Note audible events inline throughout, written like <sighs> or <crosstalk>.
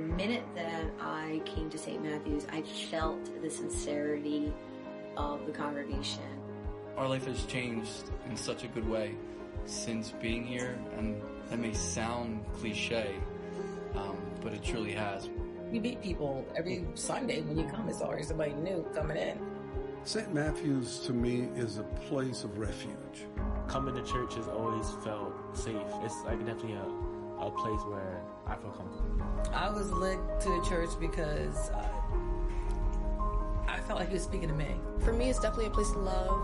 minute that I came to St. Matthew's, I felt the sincerity of the congregation. Our life has changed in such a good way since being here, and that may sound cliche, um, but it truly has. You meet people every Sunday when you come. It's always somebody new coming in. St. Matthew's to me is a place of refuge. Coming to church has always felt safe. It's like definitely a, a place where I feel comfortable. I was led to the church because uh, I felt like he was speaking to me. For me, it's definitely a place to love,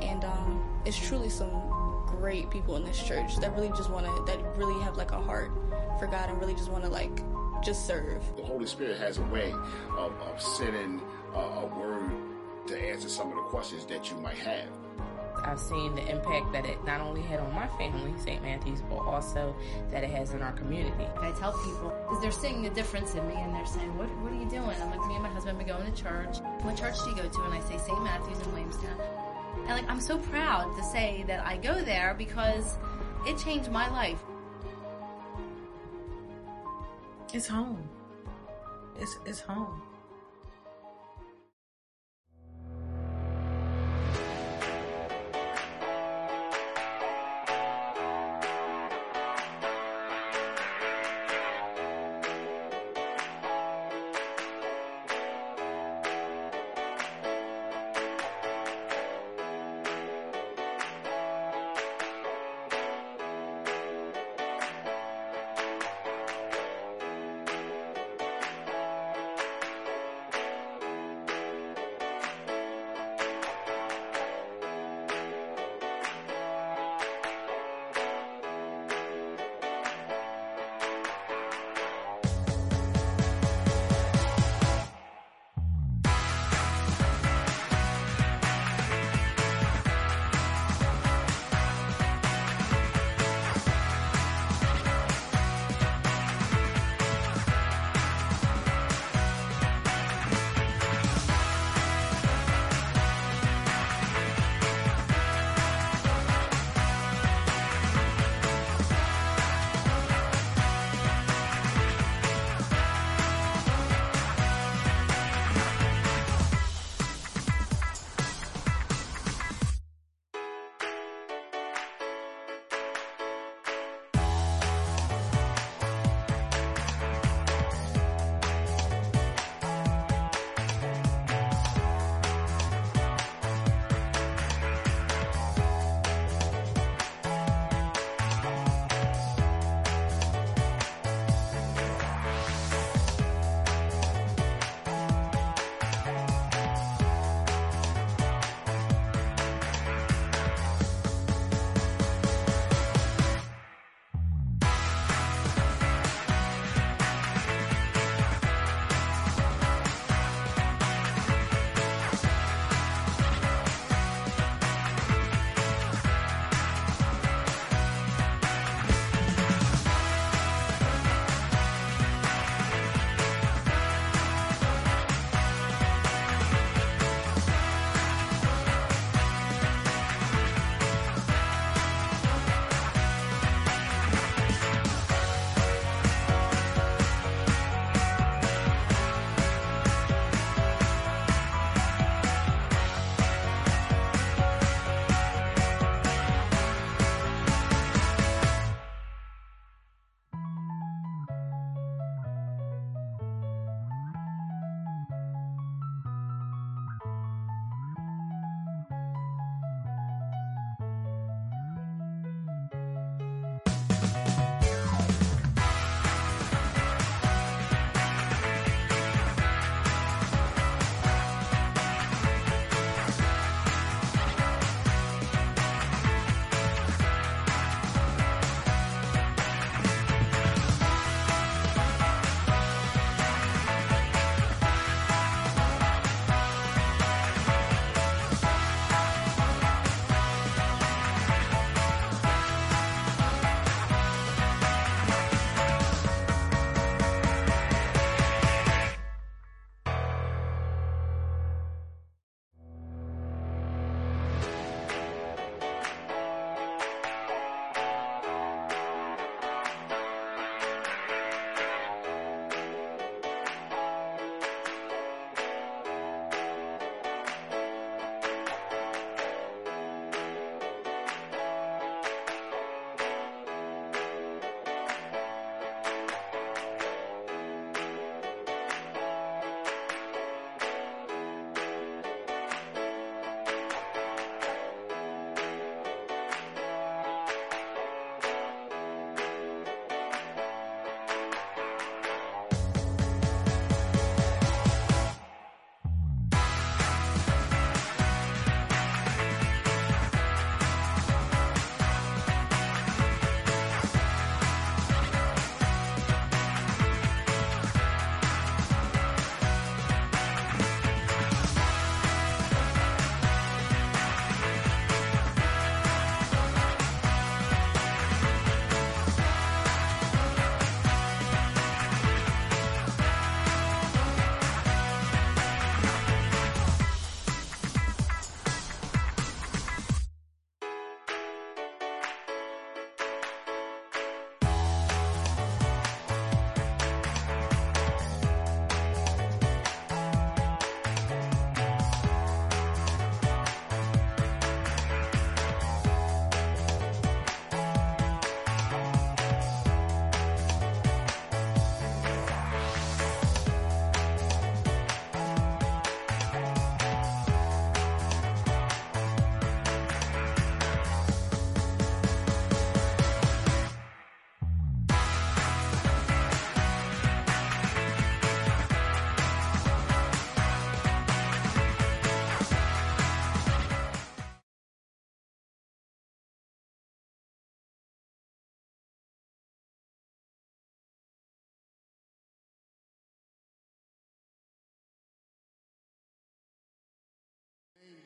and um, it's truly some great people in this church that really just want to, that really have like a heart for God and really just want to like just serve. The Holy Spirit has a way of, of sending uh, a word to answer some of the questions that you might have. I've seen the impact that it not only had on my family, St. Matthew's, but also that it has in our community. I tell people, because they're seeing the difference in me and they're saying, what, what are you doing? I'm like, me and my husband have been going to church. What church do you go to? And I say St. Matthew's in Williamstown. And like, I'm so proud to say that I go there because it changed my life. It's home. It's, it's home.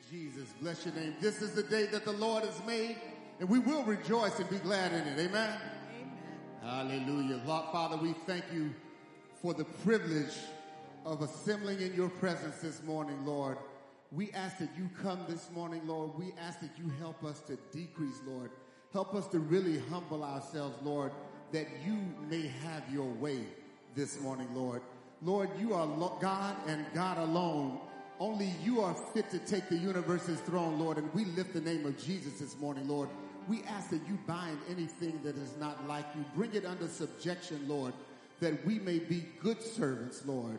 Jesus. Bless your name. This is the day that the Lord has made, and we will rejoice and be glad in it. Amen. Hallelujah. Lord, Father, we thank you for the privilege of assembling in your presence this morning, Lord. We ask that you come this morning, Lord. We ask that you help us to decrease, Lord. Help us to really humble ourselves, Lord, that you may have your way this morning, Lord. Lord, you are God and God alone. Only you are fit to take the universe's throne, Lord, and we lift the name of Jesus this morning, Lord. We ask that you bind anything that is not like you. Bring it under subjection, Lord, that we may be good servants, Lord.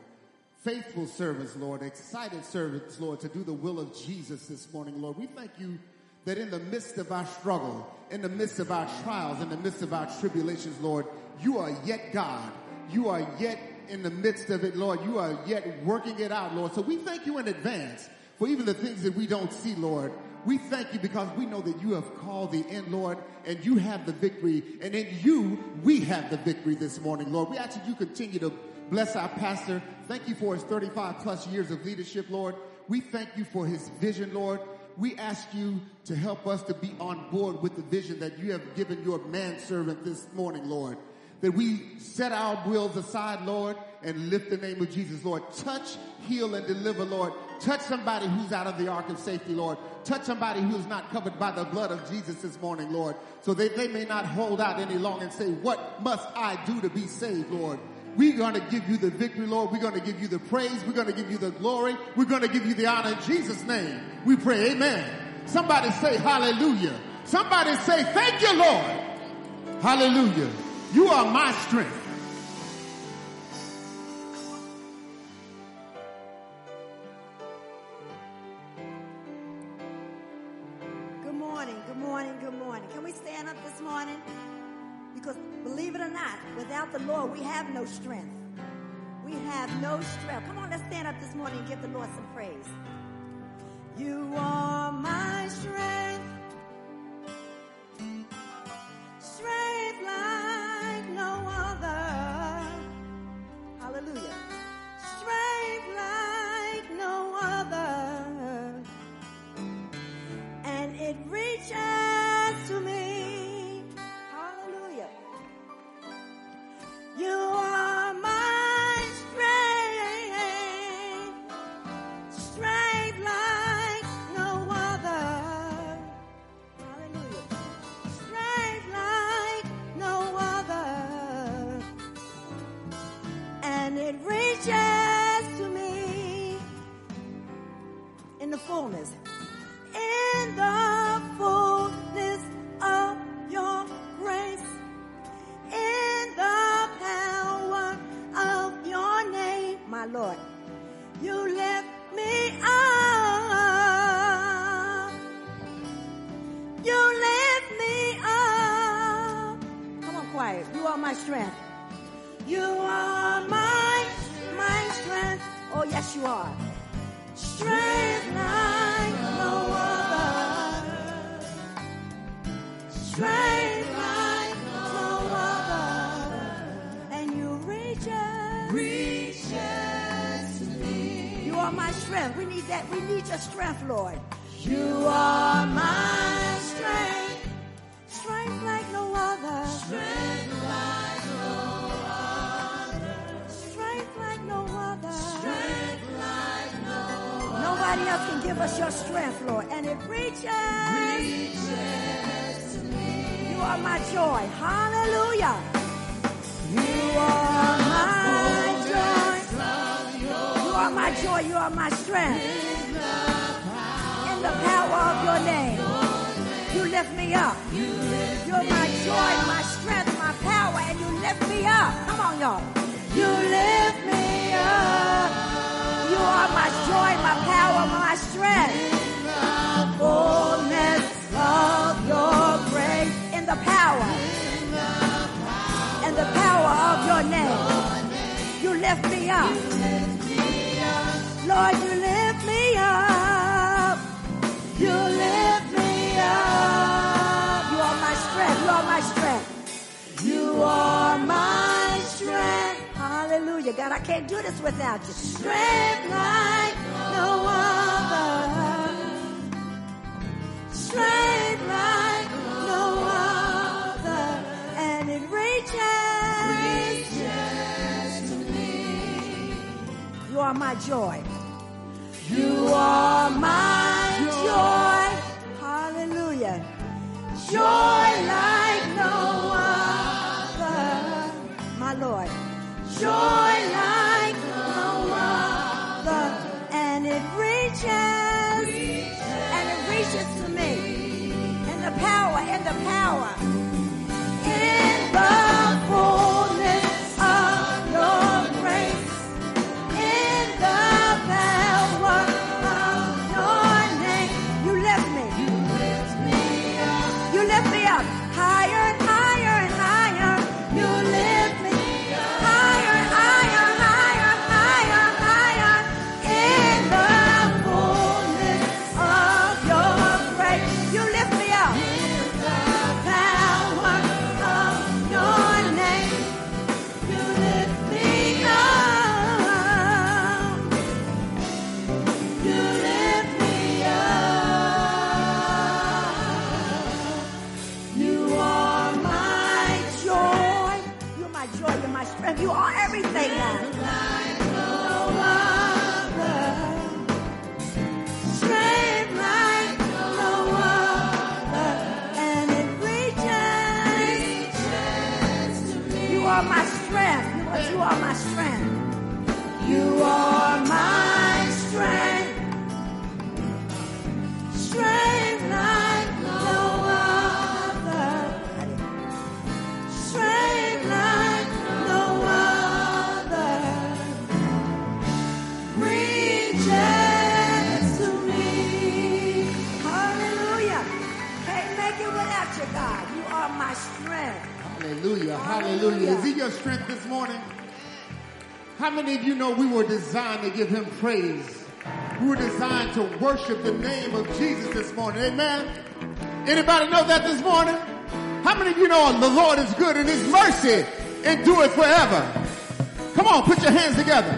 Faithful servants, Lord. Excited servants, Lord, to do the will of Jesus this morning, Lord. We thank you that in the midst of our struggle, in the midst of our trials, in the midst of our tribulations, Lord, you are yet God. You are yet in the midst of it, Lord. You are yet working it out, Lord. So we thank you in advance for even the things that we don't see, Lord. We thank you because we know that you have called the end, Lord, and you have the victory. And in you, we have the victory this morning, Lord. We ask that you continue to bless our pastor. Thank you for his 35 plus years of leadership, Lord. We thank you for his vision, Lord. We ask you to help us to be on board with the vision that you have given your manservant this morning, Lord. That we set our wills aside, Lord, and lift the name of Jesus, Lord. Touch, heal, and deliver, Lord. Touch somebody who's out of the ark of safety, Lord. Touch somebody who is not covered by the blood of Jesus this morning, Lord. So they, they may not hold out any longer and say, what must I do to be saved, Lord? We're going to give you the victory, Lord. We're going to give you the praise. We're going to give you the glory. We're going to give you the honor in Jesus' name. We pray, amen. Somebody say hallelujah. Somebody say, thank you, Lord. Hallelujah. You are my strength. Without the Lord, we have no strength. We have no strength. Come on, let's stand up this morning and give the Lord some praise. You are my strength. Strength joy. your strength this morning. How many of you know we were designed to give him praise? We were designed to worship the name of Jesus this morning. Amen. Anybody know that this morning? How many of you know the Lord is good and his mercy endures forever? Come on, put your hands together.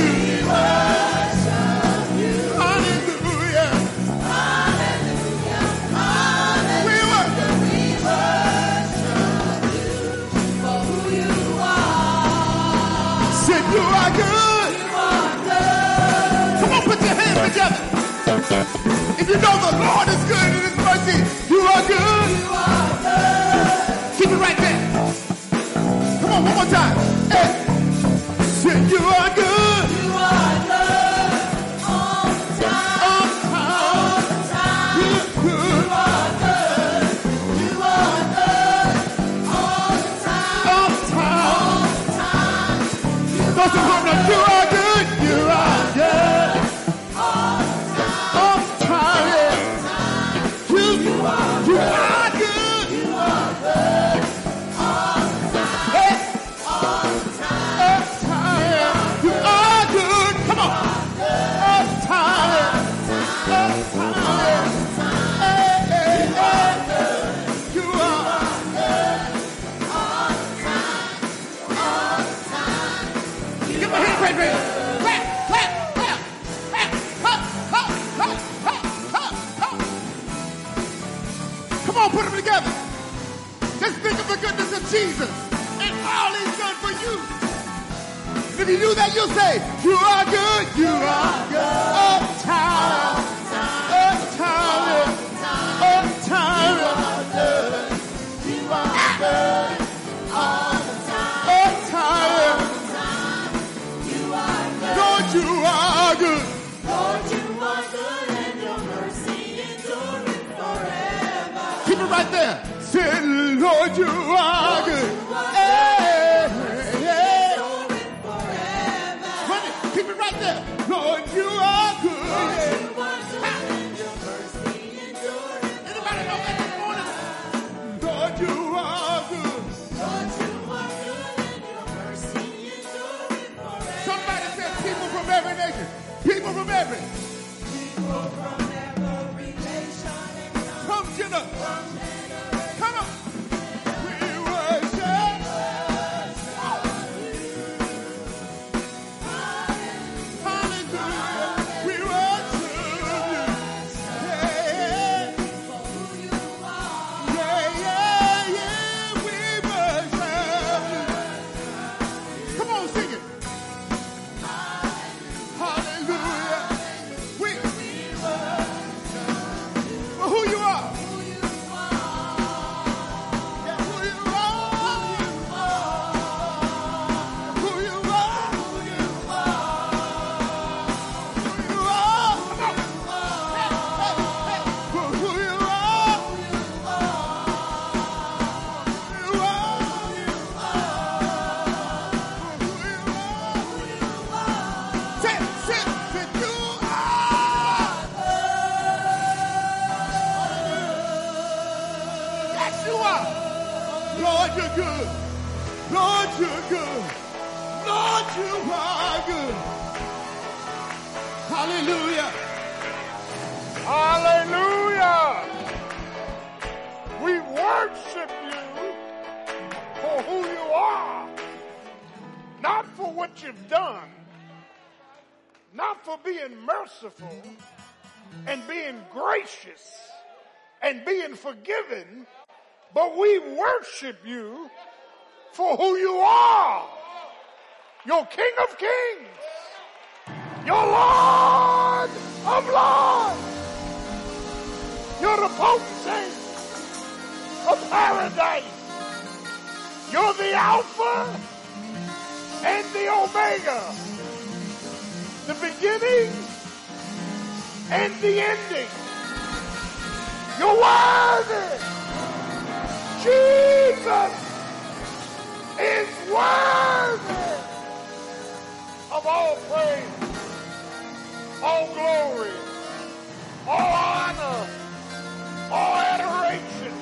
If you know the Lord If you do that, you'll say, you are good, you are good. Time. You are good, you are good. All the time, all the time. Lord, you are good. Lord, you are good and your mercy forever. Keep it right there. Say, Lord, you are every. People from every nation and. Come. Come gracious and being forgiven, but we worship you for who you are. You're King of Kings, you're Lord of Lords. You're the potentate of paradise. You're the Alpha and the Omega, the beginning and the ending. You're worthy. Jesus is worthy of all praise, all glory, all honor, all adoration.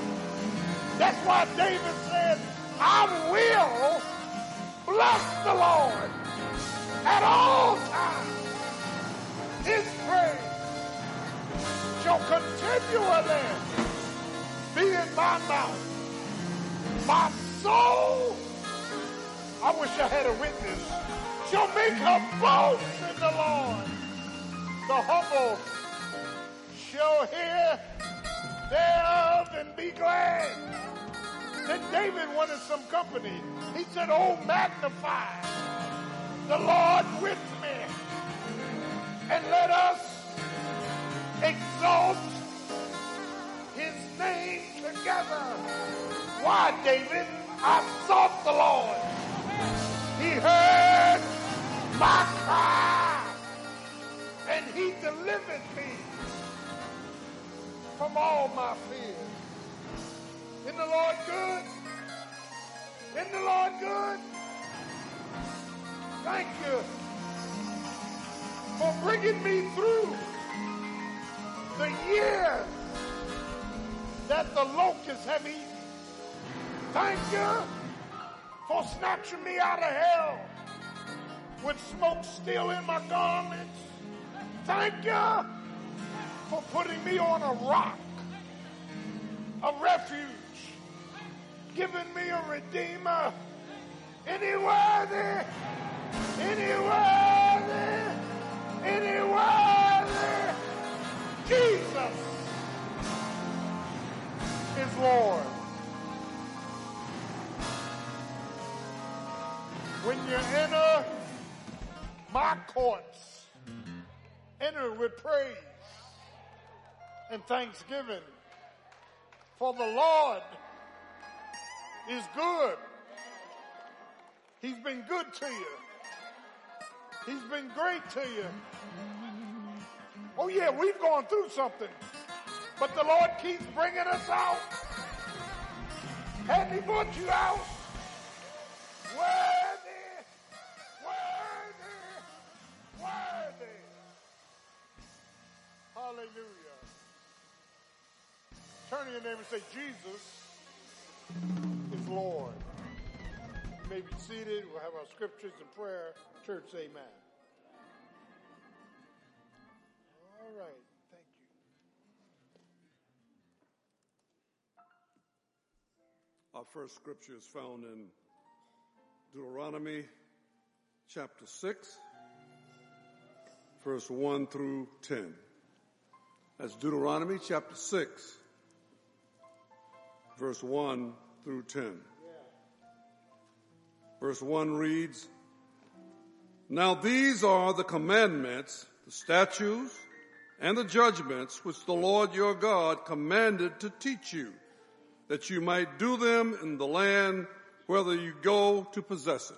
That's why David said, I will bless the Lord at all times. His praise shall continually be in my mouth. My soul, I wish I had a witness, shall make her boast in the Lord. The humble shall hear thereof and be glad. Then David wanted some company. He said, Oh, magnify the Lord with me and let us exalt his name together. Why, David? I sought the Lord He heard my cry, and he delivered me from all my fears. Isn't the Lord good? Isn't the Lord good? Thank you for bringing me through the years that the locusts have eaten. Thank you for snatching me out of hell with smoke still in my garments. Thank you for putting me on a rock, a refuge, giving me a redeemer. Any worthy, any worthy, any worthy. Jesus is Lord. When you enter my courts, enter with praise and thanksgiving. For the Lord is good. He's been good to you. He's been great to you. Oh yeah, we've gone through something. But the Lord keeps bringing us out. Hadn't he brought you out? Worthy, worthy, worthy. Hallelujah. Turn to your neighbor and say, Jesus is Lord. You may be seated. We'll have our scriptures and prayer. Church, amen. All right. Thank you. Our first scripture is found in Deuteronomy chapter 6, verse 1 through 10. That's Deuteronomy chapter 6, verse 1 through 10. Verse 1 reads, Now these are the commandments, the statutes, and the judgments which the Lord your God commanded to teach you, that you might do them in the land whether you go to possess it,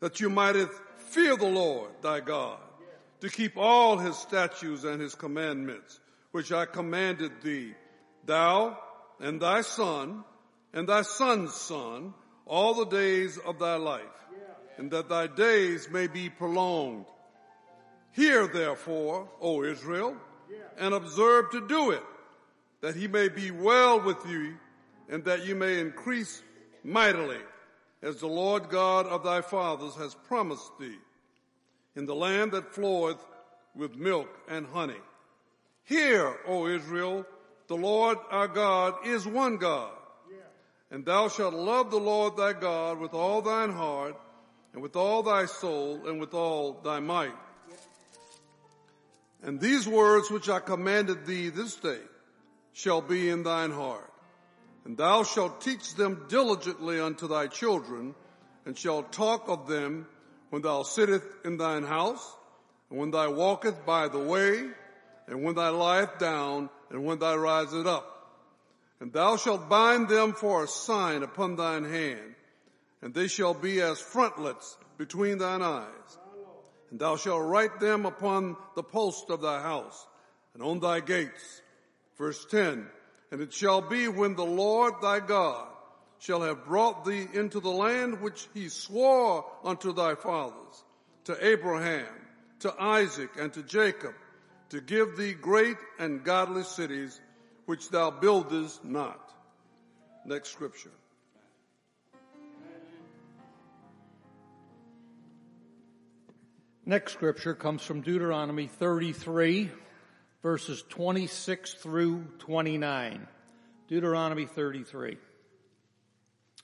that you mighteth fear the Lord thy God, to keep all his statutes and his commandments, which I commanded thee, thou and thy son and thy son's son, all the days of thy life, and that thy days may be prolonged. Hear therefore, O Israel, and observe to do it, that he may be well with you, and that you may increase mightily, as the Lord God of thy fathers has promised thee, in the land that floweth with milk and honey. Hear, O Israel, the Lord our God is one God. And thou shalt love the Lord thy God with all thine heart, and with all thy soul, and with all thy might. And these words which I commanded thee this day shall be in thine heart. And thou shalt teach them diligently unto thy children, and shalt talk of them when thou sittest in thine house, and when thou walkest by the way, and when thou liest down, and when thou risest up. And thou shalt bind them for a sign upon thine hand, and they shall be as frontlets between thine eyes. And thou shalt write them upon the post of thy house, and on thy gates. Verse 10, And it shall be when the Lord thy God shall have brought thee into the land which he swore unto thy fathers, to Abraham, to Isaac, and to Jacob, to give thee great and godly cities, which thou buildest not. Next scripture. Next scripture comes from Deuteronomy 33, verses 26 through 29. Deuteronomy 33.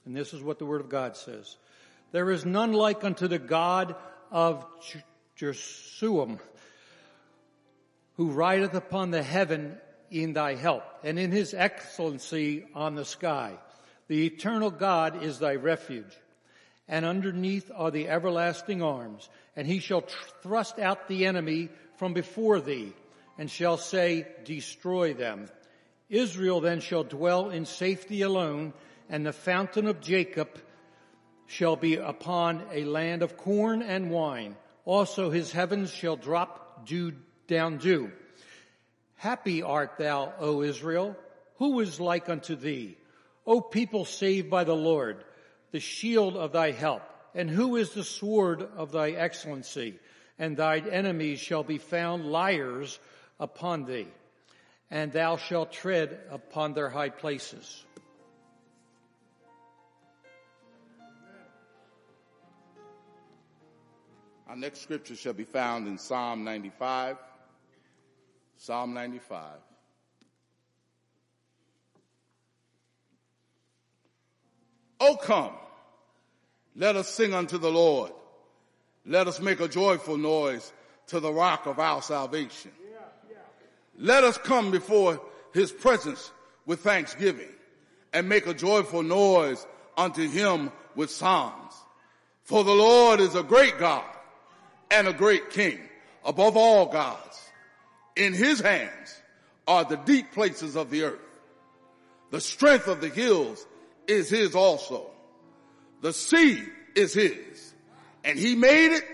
And this is what the Word of God says. There is none like unto the God of Jerusalem, who rideth upon the heaven in thy help, and in his excellency on the sky. The eternal God is thy refuge, and underneath are the everlasting arms, and he shall thrust out the enemy from before thee, and shall say, destroy them. Israel then shall dwell in safety alone, and the fountain of Jacob shall be upon a land of corn and wine. Also his heavens shall drop dew down dew. Happy art thou, O Israel. Who is like unto thee? O people saved by the Lord, the shield of thy help. And who is the sword of thy excellency? And thy enemies shall be found liars upon thee, and thou shalt tread upon their high places. Our next scripture shall be found in Psalm 95. Psalm 95. Oh come, let us sing unto the Lord. Let us make a joyful noise to the rock of our salvation. Let us come before his presence with thanksgiving and make a joyful noise unto him with psalms. For the Lord is a great God and a great king above all gods. In his hands are the deep places of the earth. The strength of the hills is his also. The sea is his and he made it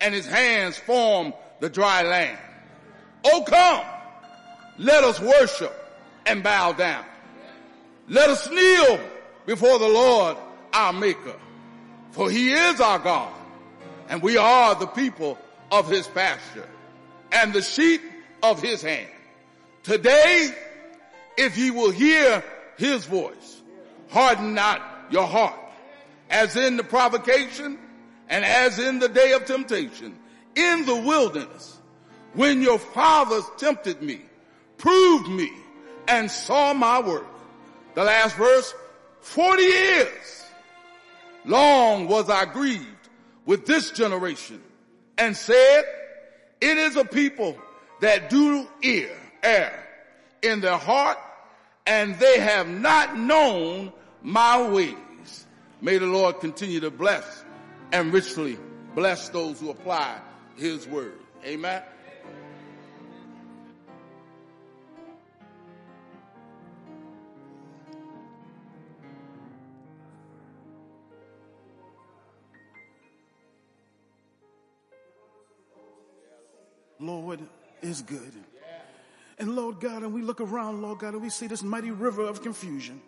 and his hands formed the dry land. Oh come, let us worship and bow down. Let us kneel before the Lord our maker for he is our God and we are the people of his pasture and the sheep of his hand. Today, if ye will hear his voice, harden not your heart as in the provocation and as in the day of temptation in the wilderness when your fathers tempted me, proved me and saw my work. The last verse, 40 years long was I grieved with this generation and said, it is a people that do ear, err in their heart and they have not known my ways. May the Lord continue to bless and richly bless those who apply his word. Amen. Lord is good. And Lord God, and we look around, Lord God, and we see this mighty river of confusion,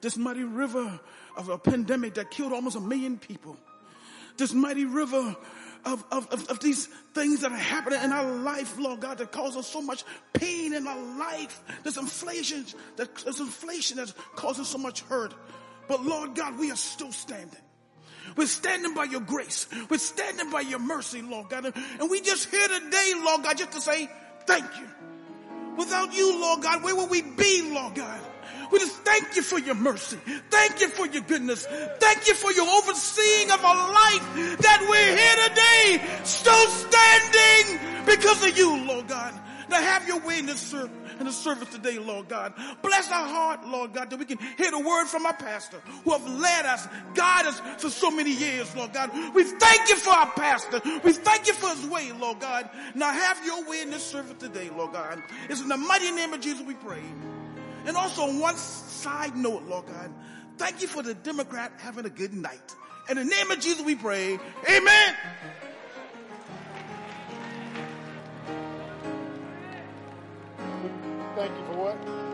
this mighty river of a pandemic that killed almost a million people, this mighty river of, of, of, of, these things that are happening in our life, Lord God, that cause us so much pain in our life. This inflation, that, this inflation that's causing so much hurt. But Lord God, we are still standing. We're standing by your grace. We're standing by your mercy, Lord God. And we just here today, Lord God, just to say thank you. Without you, Lord God, where would we be, Lord God? We just thank you for your mercy. Thank you for your goodness. Thank you for your overseeing of our life that we're here today, still standing because of you, Lord God. Now have your way in this service, in service today, Lord God. Bless our heart, Lord God, that we can hear the word from our pastor who have led us, guided us for so many years, Lord God. We thank you for our pastor. We thank you for his way, Lord God. Now have your way in this service today, Lord God. It's in the mighty name of Jesus we pray. And also on one side note, Lord God, thank you for the Democrat having a good night. In the name of Jesus we pray. Amen. Thank you for what?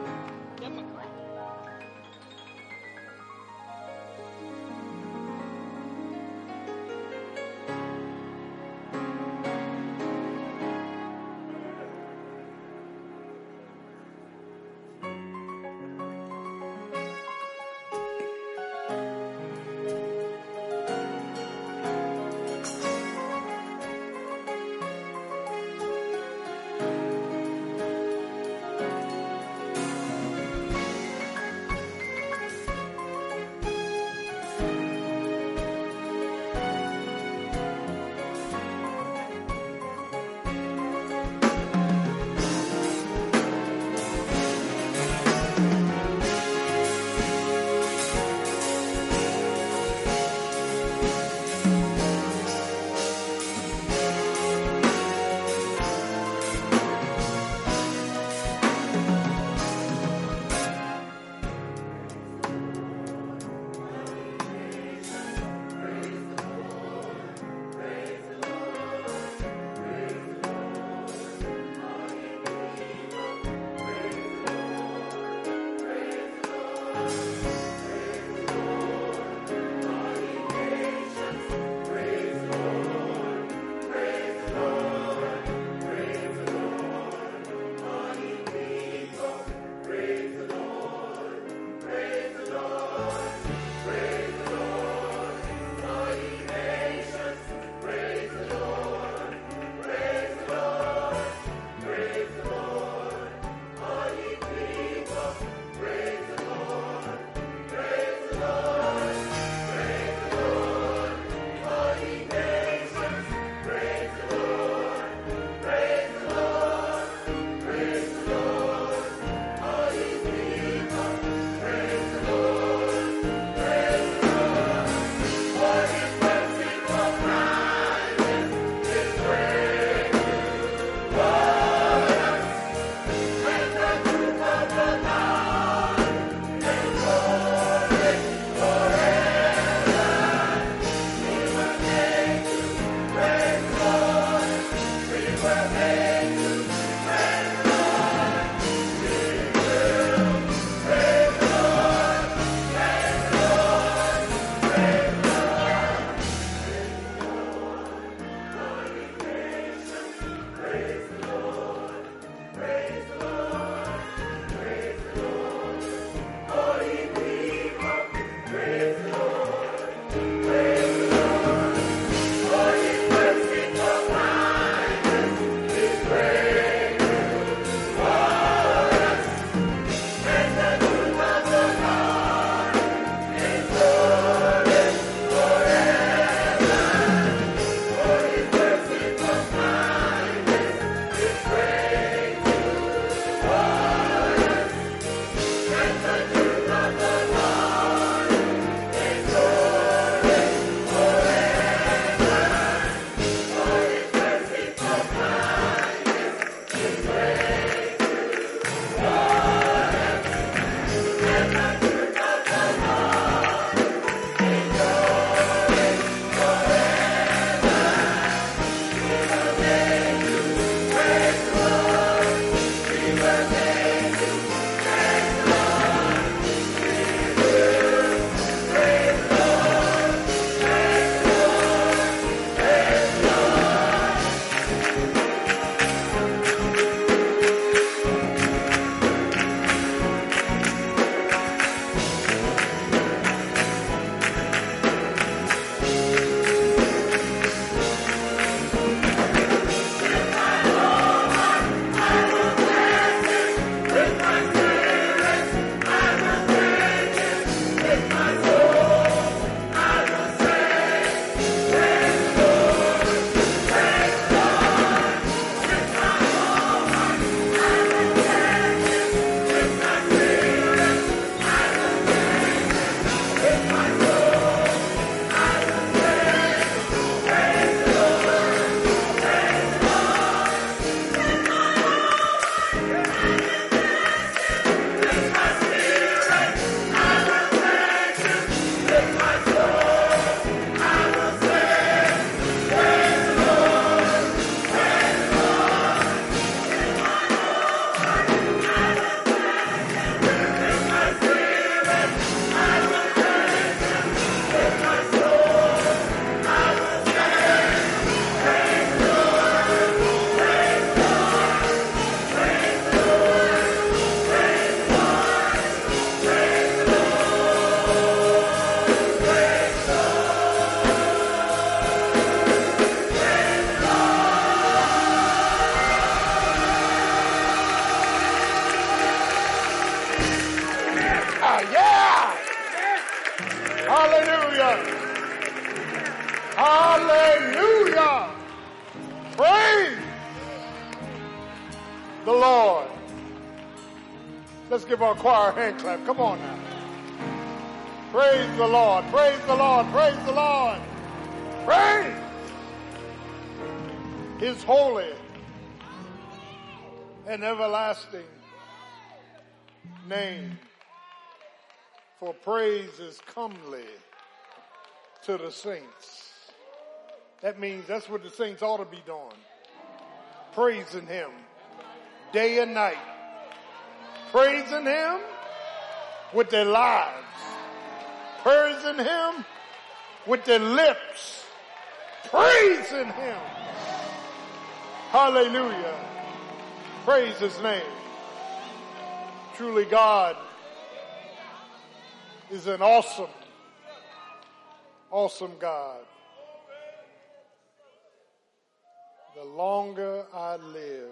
Choir hand clap. Come on now. Praise the Lord. Praise the Lord. Praise the Lord. Praise his holy and everlasting name. For praise is comely to the saints. That means that's what the saints ought to be doing. Praising him day and night. With their lives. Praising him with their lips. Praising him. Hallelujah. Praise his name. Truly God is an awesome, awesome God. The longer I live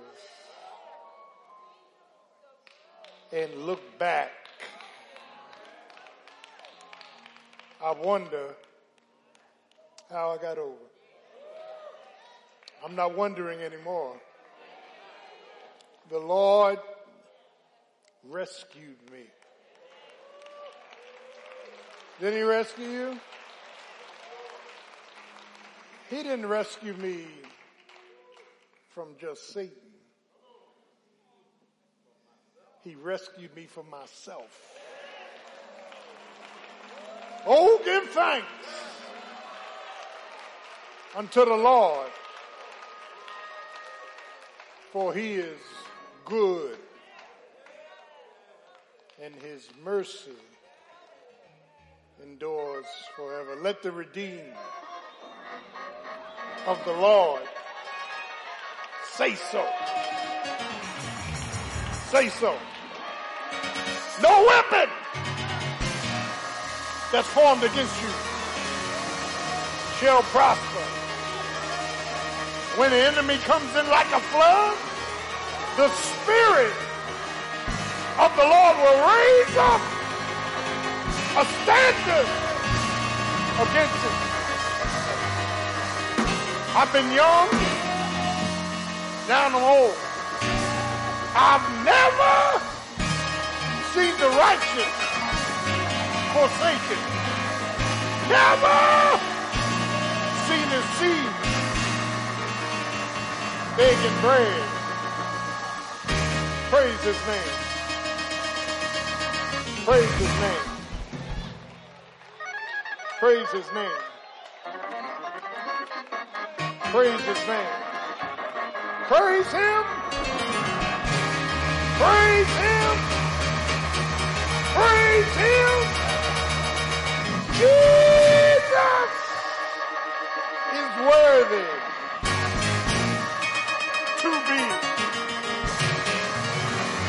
and look back, I wonder how I got over. I'm not wondering anymore. The Lord rescued me. Didn't he rescue you? He didn't rescue me from just Satan. He rescued me from myself. Oh, give thanks unto the Lord, for he is good and his mercy endures forever. Let the redeemed of the Lord say so. Say so. No weapon that's formed against you shall prosper. When the enemy comes in like a flood, the Spirit of the Lord will raise up a standard against it. I've been young, now I'm old. I've never seen the righteous forsaken. Never seen his seed begging bread. Praise his name. Praise his name. Praise his name. Praise his name. Praise him. Praise him. Praise him. Jesus is worthy to be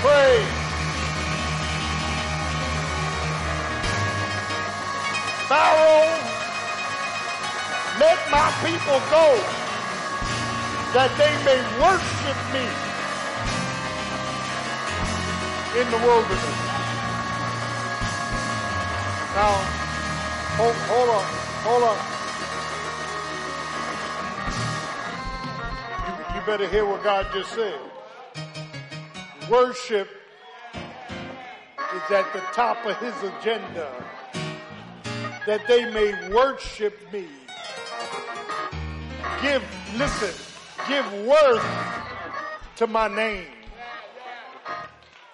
praised. Pharaoh, let my people go that they may worship me in the wilderness. Now, hold, hold on, hold on. You, you better hear what God just said. Worship is at the top of his agenda that they may worship me. Give, listen, give worth to my name.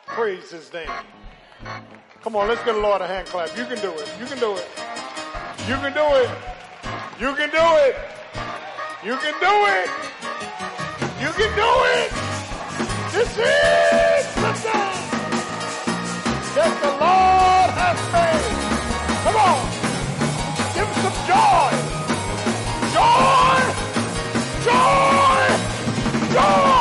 Praise his name. Come on, let's get the Lord a hand clap. You can do it. You can do it. You can do it. You can do it. You can do it. You can do it. This is the day that the Lord has made. Come on. Give some joy. Joy. Joy. Joy.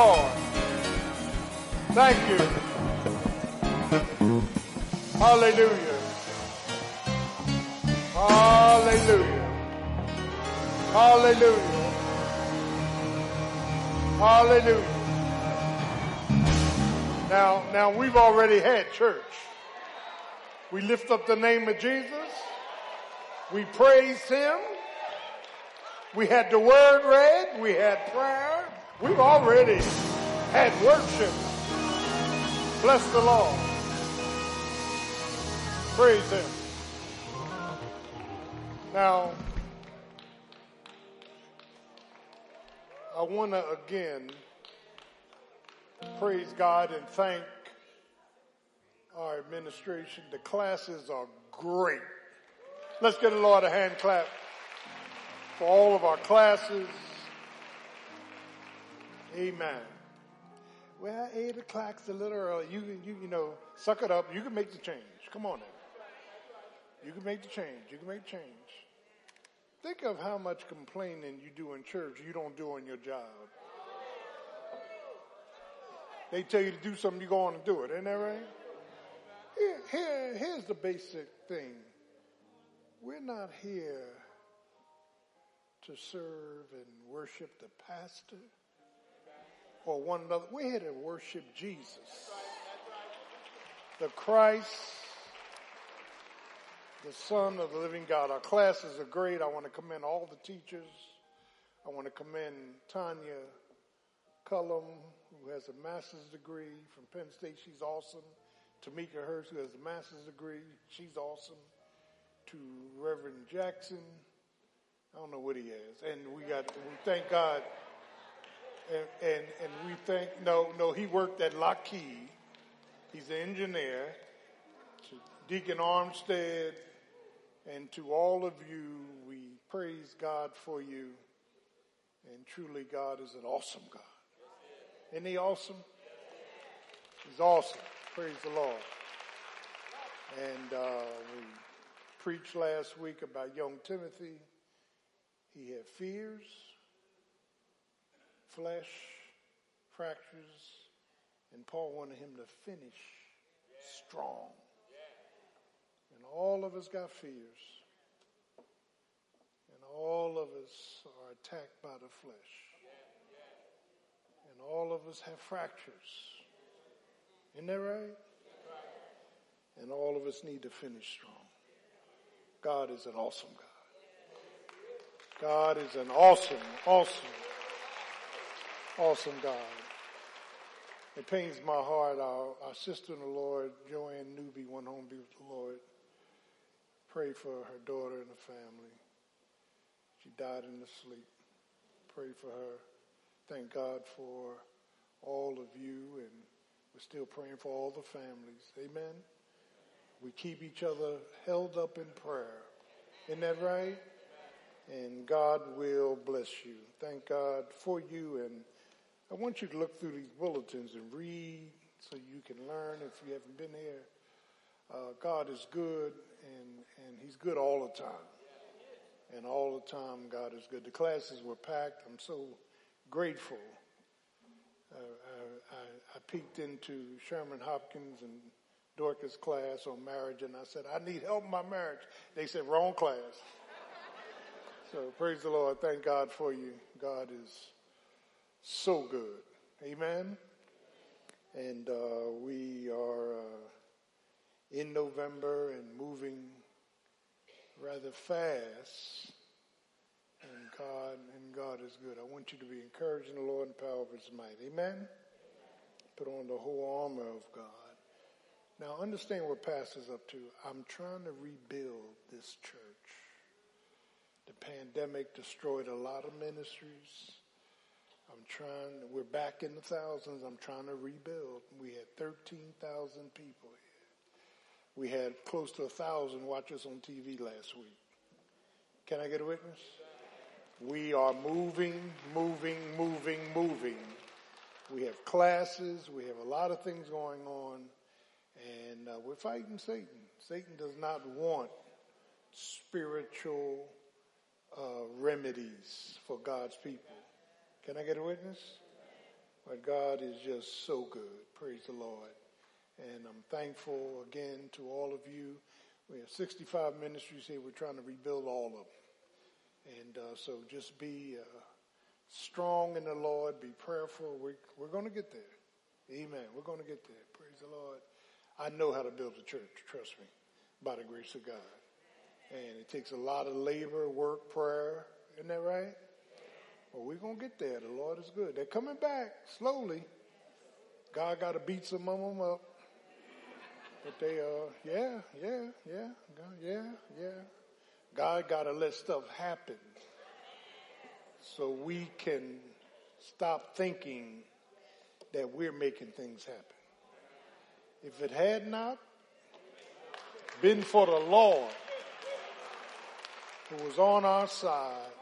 Lord. Thank you. Hallelujah. Hallelujah. Hallelujah. Hallelujah. Now, now we've already had church. We lift up the name of Jesus. We praise Him. We had the word read. We had prayer. We've already had worship. Bless the Lord. Praise Him. Now, I want to again praise God and thank our administration. The classes are great. Let's give the Lord a hand clap for all of our classes. Amen. Well, eight o'clock's a little early. You, you, you know, suck it up. You can make the change. Come on now. You can make the change. You can make change. Think of how much complaining you do in church you don't do on your job. They tell you to do something, you go on and do it. Ain't that right? Here, here, here's the basic thing. We're not here to serve and worship the pastor or one another. We're here to worship Jesus. The Christ, the Son of the living God. Our classes are great. I want to commend all the teachers. I want to commend Tanya Cullum, who has a master's degree from Penn State. She's awesome. Tamika Hurst, who has a master's degree. She's awesome. To Reverend Jackson. I don't know what he has. And we got, we thank God. And, and, and we think, no, no, he worked at Lockheed. He's an engineer. To Deacon Armstead and to all of you, we praise God for you. And truly, God is an awesome God. Isn't he awesome? He's awesome. Praise the Lord. And uh, we preached last week about young Timothy. He had fears, flesh, fractures, and Paul wanted him to finish strong. And all of us got fears. And all of us are attacked by the flesh. And all of us have fractures. Isn't that right? And all of us need to finish strong. God is an awesome God. God is an awesome, awesome, awesome God. It pains my heart. Our, our sister in the Lord, Joanne Newby, went home to be with the Lord. Pray for her daughter and the family. She died in the sleep. Pray for her. Thank God for all of you, and we're still praying for all the families. Amen. We keep each other held up in prayer. Isn't that right? And God will bless you. Thank God for you. And I want you to look through these bulletins and read so you can learn if you haven't been here. Uh, God is good, and, and He's good all the time. And all the time, God is good. The classes were packed. I'm so grateful. Uh, I, I, I peeked into Sherman Hopkins and Dorcas class on marriage, and I said, I need help in my marriage. They said, wrong class. so praise the Lord. Thank God for you. God is so good. Amen. And uh, we are uh, in November and moving rather fast. And God and God is good. I want you to be encouraged in the Lord and power of His might. Amen. Put on the whole armor of God. Now understand what Pastor's up to. I'm trying to rebuild this church. The pandemic destroyed a lot of ministries. I'm trying, we're back in the thousands. I'm trying to rebuild. We had 13,000 people here. We had close to a thousand watch us on TV last week. Can I get a witness? We are moving, moving, moving, moving. We have classes. We have a lot of things going on. And uh, we're fighting Satan. Satan does not want spiritual uh, remedies for God's people. Can I get a witness? But God is just so good. Praise the Lord. And I'm thankful again to all of you. We have 65 ministries here. We're trying to rebuild all of them. And uh, so just be uh, strong in the Lord. Be prayerful. We're, we're going to get there. Amen. We're going to get there. Praise the Lord. I know how to build a church. Trust me. By the grace of God. And it takes a lot of labor, work, prayer. Isn't that right? Well, we're going to get there. The Lord is good. They're coming back slowly. God got to beat some of them up. But they, uh, yeah, yeah, yeah, yeah, yeah. God got to let stuff happen so we can stop thinking that we're making things happen. If it had not been for the Lord who was on our side,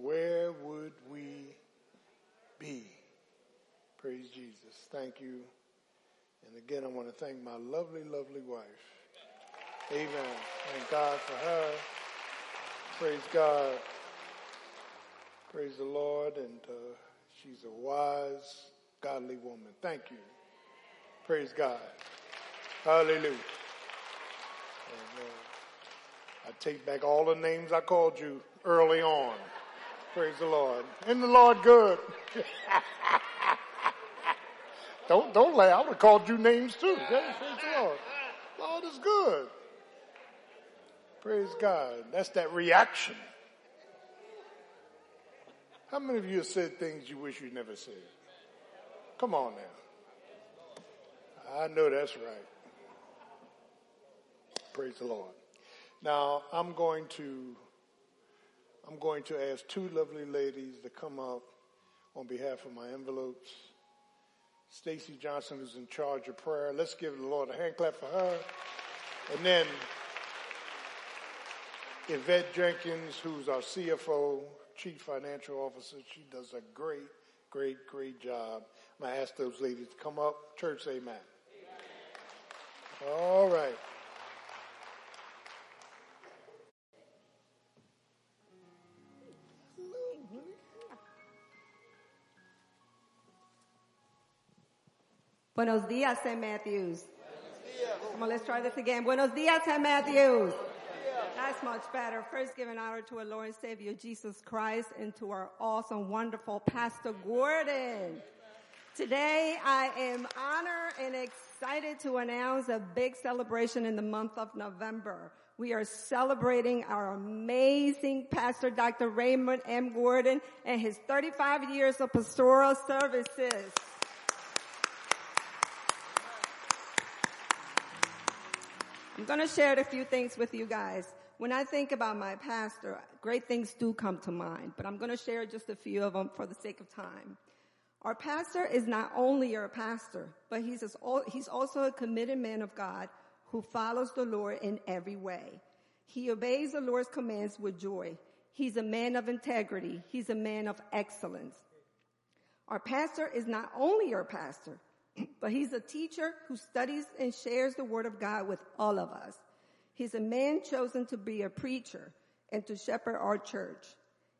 where would we be? Praise Jesus. Thank you. And again, I want to thank my lovely, lovely wife. Amen. Thank God for her. Praise God. Praise the Lord. And uh, she's a wise, godly woman. Thank you. Praise God. Hallelujah. And, uh, I take back all the names I called you early on. Praise the Lord. Isn't the Lord good? <laughs> don't, don't laugh. I would have called you names too. Praise the Lord. Lord is good. Praise God. That's that reaction. How many of you have said things you wish you never said? Come on now. I know that's right. Praise the Lord. Now I'm going to I'm going to ask two lovely ladies to come up on behalf of my envelopes. Stacy Johnson is in charge of prayer. Let's give the Lord a hand clap for her. And then Yvette Jenkins, who's our CFO, Chief Financial Officer. She does a great, great, great job. I'm going to ask those ladies to come up. Church, amen. amen. All right. Buenos dias, St. Matthews. Come on, let's try this again. Buenos dias, St. Matthews. That's much better. First, give an honor to our Lord and Savior Jesus Christ and to our awesome, wonderful Pastor Gordon. Today, I am honored and excited to announce a big celebration in the month of November. We are celebrating our amazing Pastor Dr. Raymond M. Gordon and his 35 years of pastoral services. I'm going to share a few things with you guys. When I think about my pastor, great things do come to mind, but I'm going to share just a few of them for the sake of time. Our pastor is not only our pastor, but he's, he's also a committed man of God who follows the Lord in every way. He obeys the Lord's commands with joy. He's a man of integrity. He's a man of excellence. Our pastor is not only our pastor, but he's a teacher who studies and shares the word of God with all of us. He's a man chosen to be a preacher and to shepherd our church.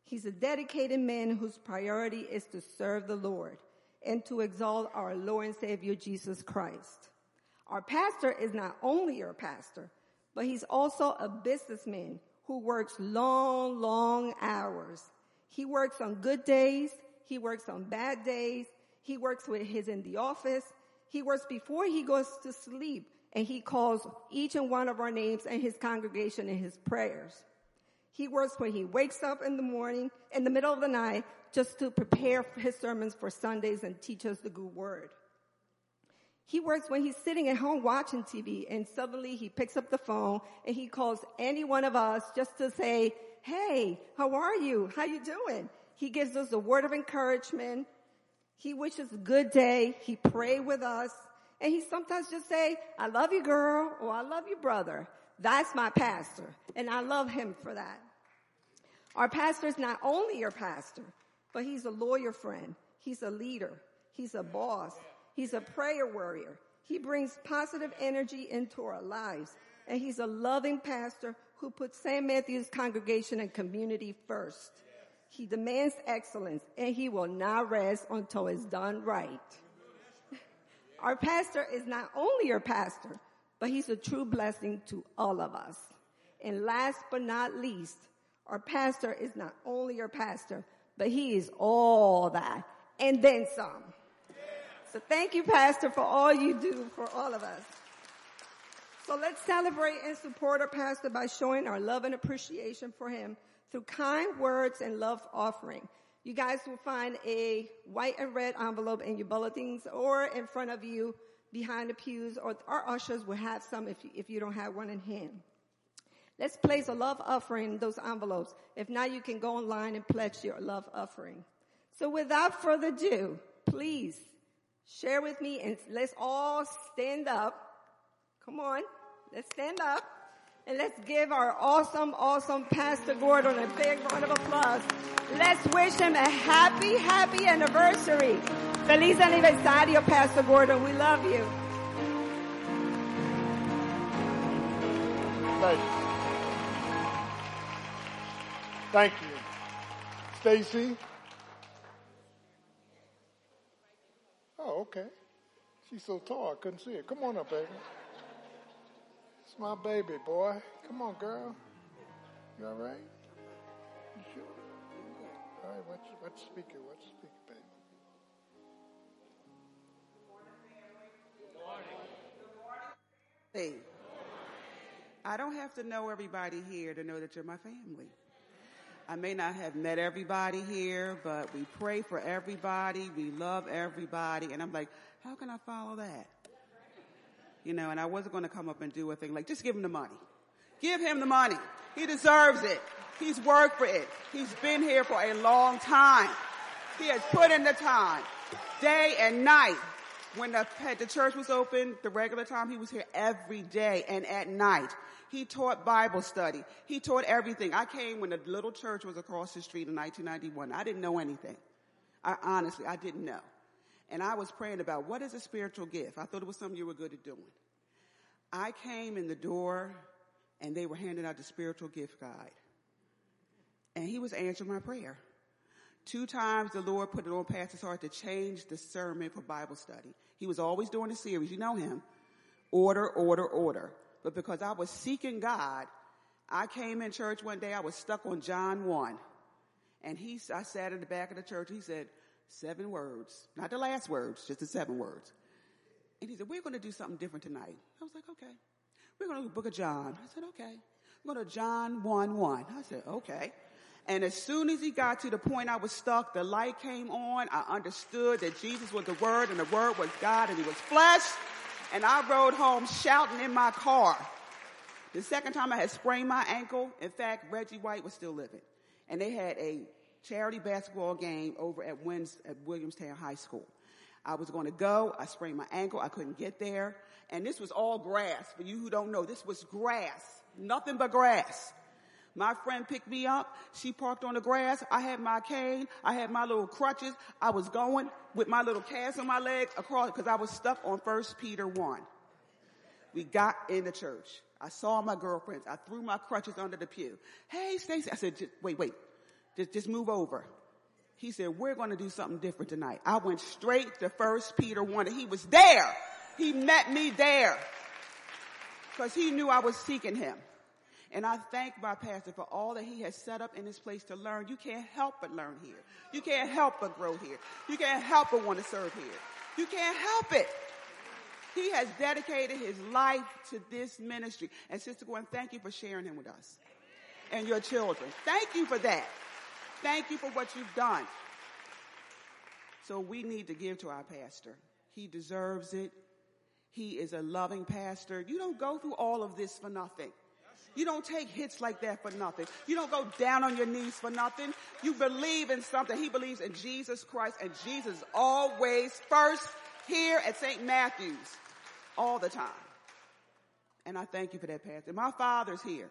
He's a dedicated man whose priority is to serve the Lord and to exalt our Lord and Savior Jesus Christ. Our pastor is not only our pastor, but he's also a businessman who works long, long hours. He works on good days. He works on bad days. He works when he's in the office. He works before he goes to sleep and he calls each and one of our names and his congregation in his prayers. He works when he wakes up in the morning, in the middle of the night, just to prepare his sermons for Sundays and teach us the good word. He works when he's sitting at home watching TV and suddenly he picks up the phone and he calls any one of us just to say, Hey, how are you? How you doing? He gives us a word of encouragement. He wishes good day. He pray with us. And he sometimes just say, I love you girl, or I love you brother. That's my pastor. And I love him for that. Our pastor is not only your pastor, but he's a lawyer friend. He's a leader. He's a boss. He's a prayer warrior. He brings positive energy into our lives. And he's a loving pastor who puts St. Matthew's congregation and community first. He demands excellence and he will not rest until it's done right. <laughs> Our pastor is not only your pastor, but he's a true blessing to all of us. And last but not least, our pastor is not only your pastor, but he is all that and then some. So thank you, Pastor, for all you do for all of us. So let's celebrate and support our pastor by showing our love and appreciation for him through kind words and love offering. You guys will find a white and red envelope in your bulletins or in front of you behind the pews or our ushers will have some if you, if you don't have one in hand. Let's place a love offering in those envelopes. If not, you can go online and pledge your love offering. So without further ado, please share with me and let's all stand up. Come on. Let's stand up and let's give our awesome, awesome Pastor Gordon a big round of applause. Let's wish him a happy, happy anniversary. Feliz aniversario, Pastor Gordon. We love you. Thank you. Thank you. Stacy. Oh, okay. She's so tall, I couldn't see it. Come on up, baby. My baby, boy. Come on, girl. You all right? You sure? All right, what's, speaker? What's speaker, baby? Hey, I don't have to know everybody here to know that you're my family. I may not have met everybody here, but we pray for everybody. We love everybody. And I'm like, how can I follow that? You know, and I wasn't going to come up and do a thing like, just give him the money. Give him the money. He deserves it. He's worked for it. He's been here for a long time. He has put in the time, day and night. When the, the church was open, the regular time, he was here every day and at night. He taught Bible study. He taught everything. I came when the little church was across the street in 1991. I didn't know anything. I honestly, I didn't know. And I was praying about what is a spiritual gift. I thought it was something you were good at doing. I came in the door and they were handing out the spiritual gift guide. And he was answering my prayer. Two times the Lord put it on Pastor's heart to change the sermon for Bible study. He was always doing a series. You know him. Order, order, order. But because I was seeking God, I came in church one day. I was stuck on John 1. And he, I sat in the back of the church. He said, seven words. Not the last words, just the seven words. And he said, we're going to do something different tonight. I was like, okay. We're going to book of John. I said, okay. We're going to John 1 1. I said, okay. And as soon as he got to the point I was stuck, the light came on. I understood that Jesus was the Word and the Word was God and He was flesh. And I rode home shouting in my car. The second time I had sprained my ankle, in fact, Reggie White was still living. And they had a charity basketball game over at, Wins, at Williamstown High School. I was going to go. I sprained my ankle. I couldn't get there. And this was all grass. For you who don't know, this was grass. Nothing but grass. My friend picked me up. She parked on the grass. I had my cane. I had my little crutches. I was going with my little cast on my leg across because I was stuck on First Peter 1. We got in the church. I saw my girlfriends. I threw my crutches under the pew. Hey, Stacy. I said, wait, wait. Just, just move over. He said, we're going to do something different tonight. I went straight to First Peter 1 and he was there. He met me there because he knew I was seeking him. And I thank my pastor for all that he has set up in this place to learn. You can't help but learn here. You can't help but grow here. You can't help but want to serve here. You can't help it. He has dedicated his life to this ministry. And Sister Gwen, thank you for sharing him with us and your children. Thank you for that. Thank you for what you've done. So we need to give to our pastor. He deserves it. He is a loving pastor. You don't go through all of this for nothing. You don't take hits like that for nothing. You don't go down on your knees for nothing. You believe in something. He believes in Jesus Christ and Jesus always first here at St. Matthew's all the time. And I thank you for that, Pastor. My father's here.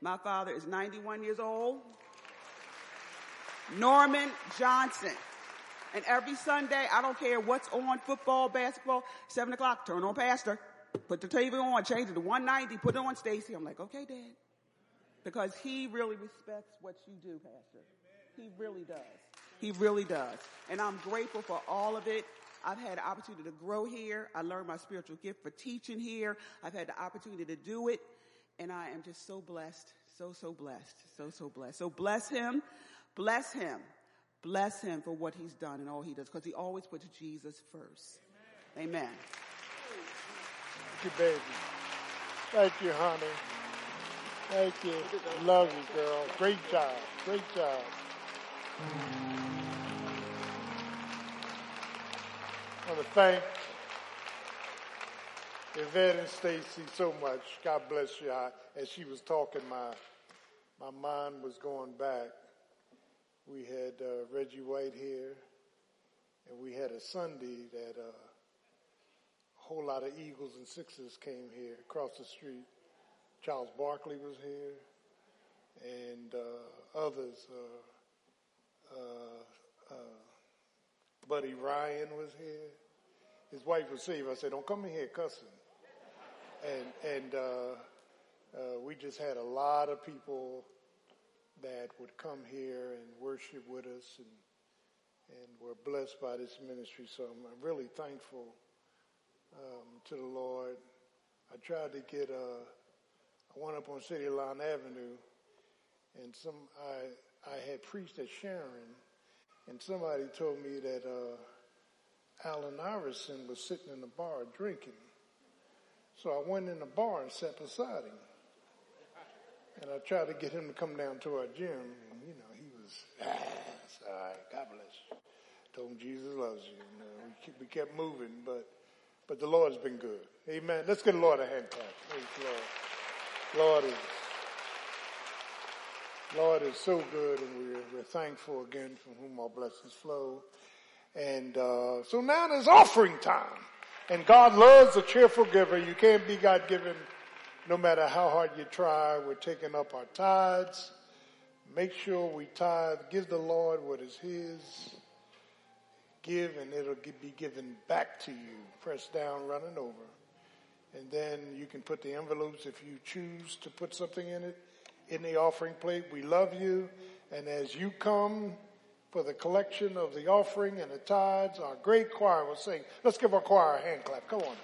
My father is 91 years old. Norman Johnson. And every Sunday, I don't care what's on, football, basketball, seven o'clock, turn on pastor, put the TV on, change it to 190, put it on Stacy. I'm like, okay, dad. Because he really respects what you do, pastor. He really does. He really does. And I'm grateful for all of it. I've had the opportunity to grow here. I learned my spiritual gift for teaching here. I've had the opportunity to do it. And I am just so blessed. So, so blessed. So, so blessed. So bless him. Bless him. Bless him for what he's done and all he does. Because he always puts Jesus first. Amen. Thank you, baby. Thank you, honey. Thank you. Love you, girl. Great job. Great job. I want to thank Yvette and Stacy so much. God bless you. I, as she was talking, my my mind was going back. We had uh, Reggie White here, and we had a Sunday that uh, a whole lot of Eagles and Sixers came here across the street. Charles Barkley was here, and uh, others. Uh, uh, uh, Buddy Ryan was here. His wife was saved. I said, "Don't come in here cussing." And and we just had a lot of people that would come here and worship with us, and and were blessed by this ministry. So I'm, really thankful um, to the Lord. I tried to get uh, I went up on City Line Avenue, and some I I had preached at Sharon, and somebody told me that uh, Allen Iverson was sitting in the bar drinking. So I went in the bar and sat beside him, and I tried to get him to come down to our gym, and you know he was ah, it's all right, God bless you. Told him Jesus loves you. you know, we, kept, we kept moving, but but the Lord's been good. Amen. Let's give the Lord a hand clap. Praise the Lord. Lord is, Lord is so good, and we're, we're thankful again from whom our blessings flow. And uh, so now there's offering time, and God loves a cheerful giver. You can't be God given no matter how hard you try. We're taking up our tithes. Make sure we tithe. Give the Lord what is His. Give, and it'll be given back to you, pressed down, running over and then you can put the envelopes if you choose to put something in it in the offering plate. We love you. And as you come for the collection of the offering and the tithes, our great choir will sing. Let's give our choir a hand clap. Come on.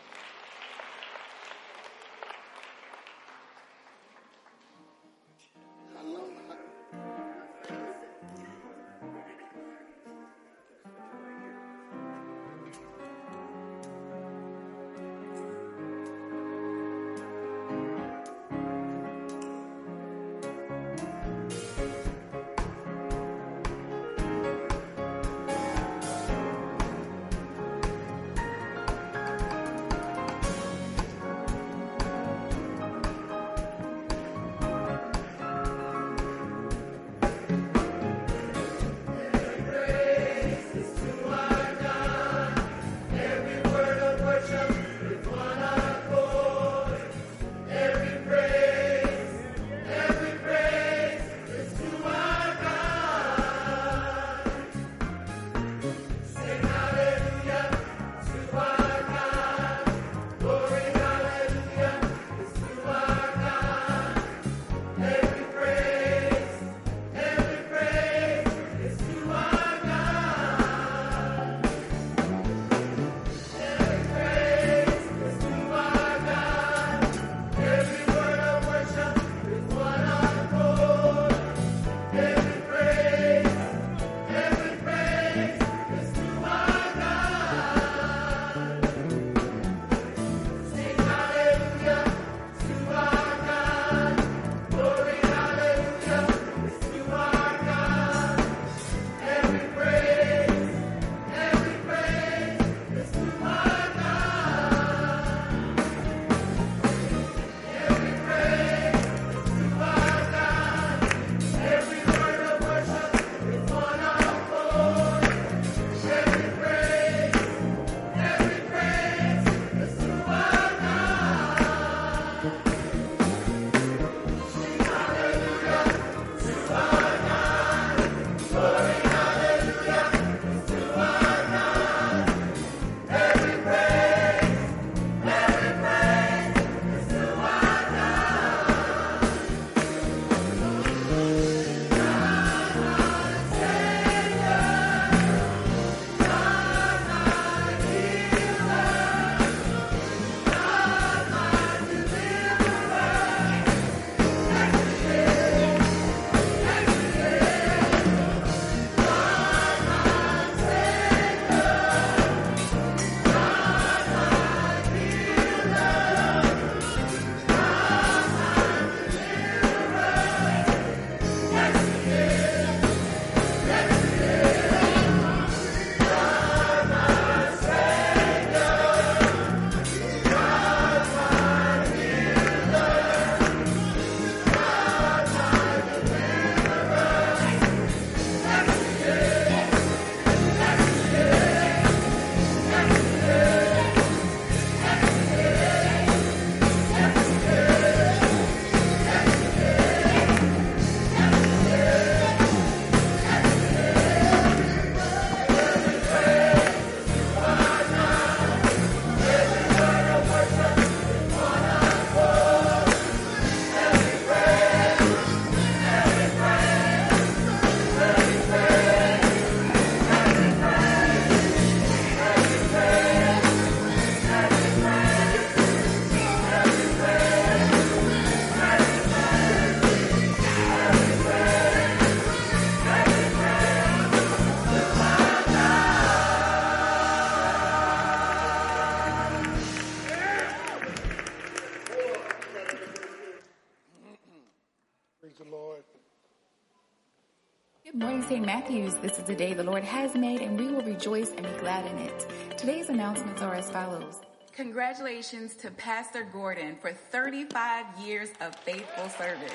St. Matthews. This is the day the Lord has made, and we will rejoice and be glad in it. Today's announcements are as follows. Congratulations to Pastor Gordon for 35 years of faithful service.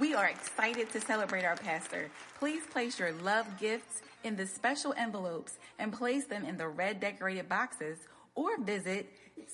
We are excited to celebrate our pastor. Please place your love gifts in the special envelopes and place them in the red decorated boxes or visit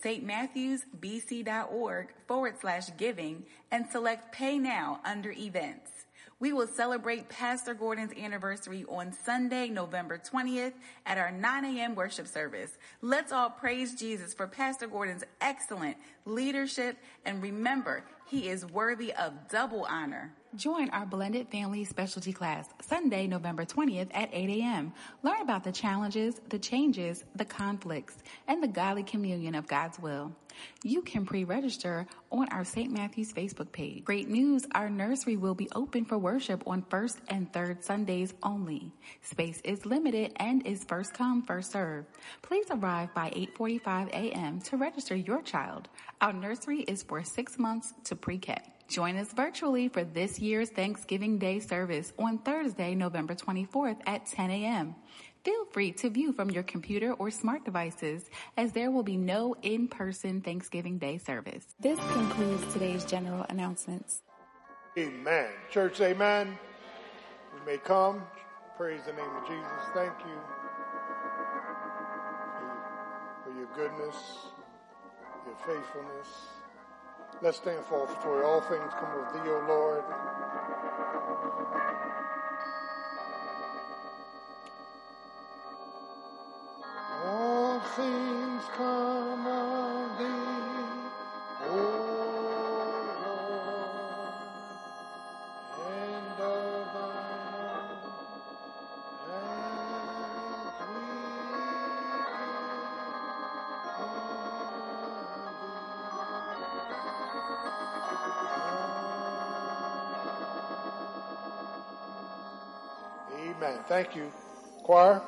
stmatthewsbc.org forward slash giving and select pay now under events. We will celebrate Pastor Gordon's anniversary on Sunday, November 20th at our 9 a.m. worship service. Let's all praise Jesus for Pastor Gordon's excellent leadership and remember, he is worthy of double honor. Join our blended family specialty class Sunday, November 20th at 8 a.m. Learn about the challenges, the changes, the conflicts, and the godly communion of God's will. You can pre-register on our St. Matthew's Facebook page. Great news, our nursery will be open for worship on first and third Sundays only. Space is limited and is first come, first served. Please arrive by 8.45 a.m. to register your child. Our nursery is for six months to pre-K. Join us virtually for this year's Thanksgiving Day service on Thursday, November 24th at 10 a.m. Feel free to view from your computer or smart devices as there will be no in-person Thanksgiving Day service. This concludes today's general announcements. Amen. Church, amen. We may come. Praise the name of Jesus. Thank you for your goodness, your faithfulness. Let's stand for all things come of thee, O Lord. All things come of Thank you. Choir.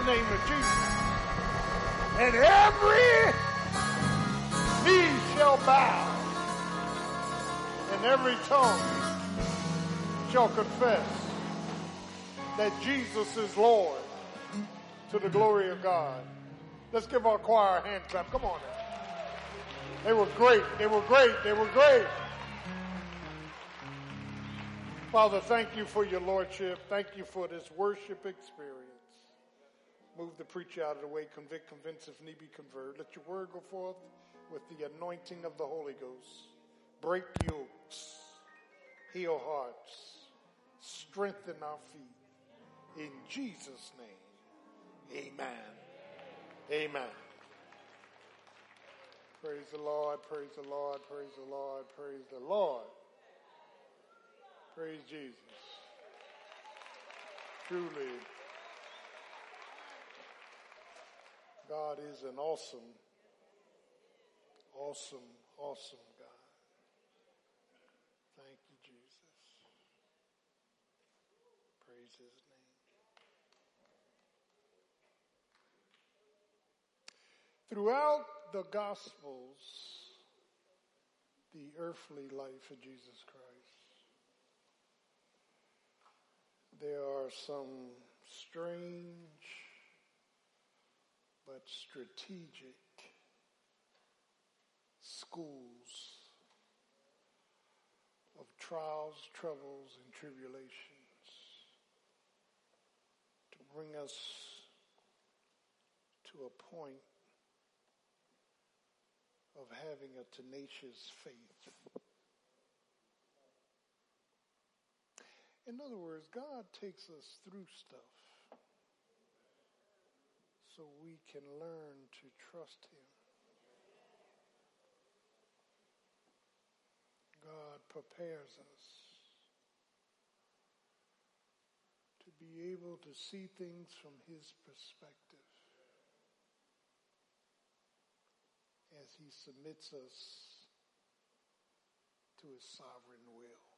The name of Jesus. And every knee shall bow and every tongue shall confess that Jesus is Lord to the glory of God. Let's give our choir a hand clap. Come on. Now. They were great. They were great. They were great. Father, thank you for your lordship. Thank you for this worship experience. Move the preacher out of the way, convict, convince, if need be, convert. Let your word go forth with the anointing of the Holy Ghost. Break yokes, heal hearts, strengthen our feet. In Jesus' name, amen. Amen. Praise the Lord, praise the Lord, praise the Lord, praise the Lord. Praise Jesus. Truly, God is an awesome, awesome, awesome God. Thank you, Jesus. Praise his name. Throughout the Gospels, the earthly life of Jesus Christ, there are some strange but strategic schools of trials, troubles, and tribulations to bring us to a point of having a tenacious faith. In other words, God takes us through stuff so we can learn to trust Him. God prepares us to be able to see things from His perspective as He submits us to His sovereign will,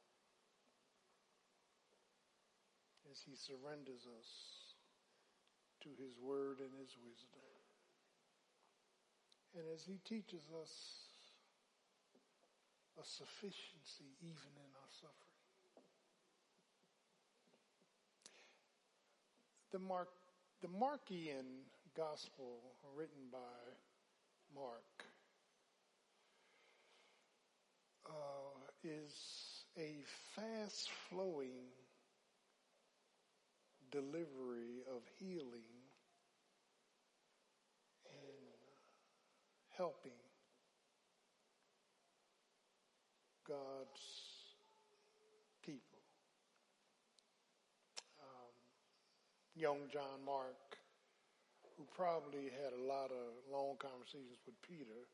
as He surrenders us to His Word and His wisdom, and as He teaches us a sufficiency even in our suffering. The Mark, the Markian gospel written by Mark uh, is a fast flowing delivery of healing and helping God's people. Um, young John Mark, who probably had a lot of long conversations with Peter.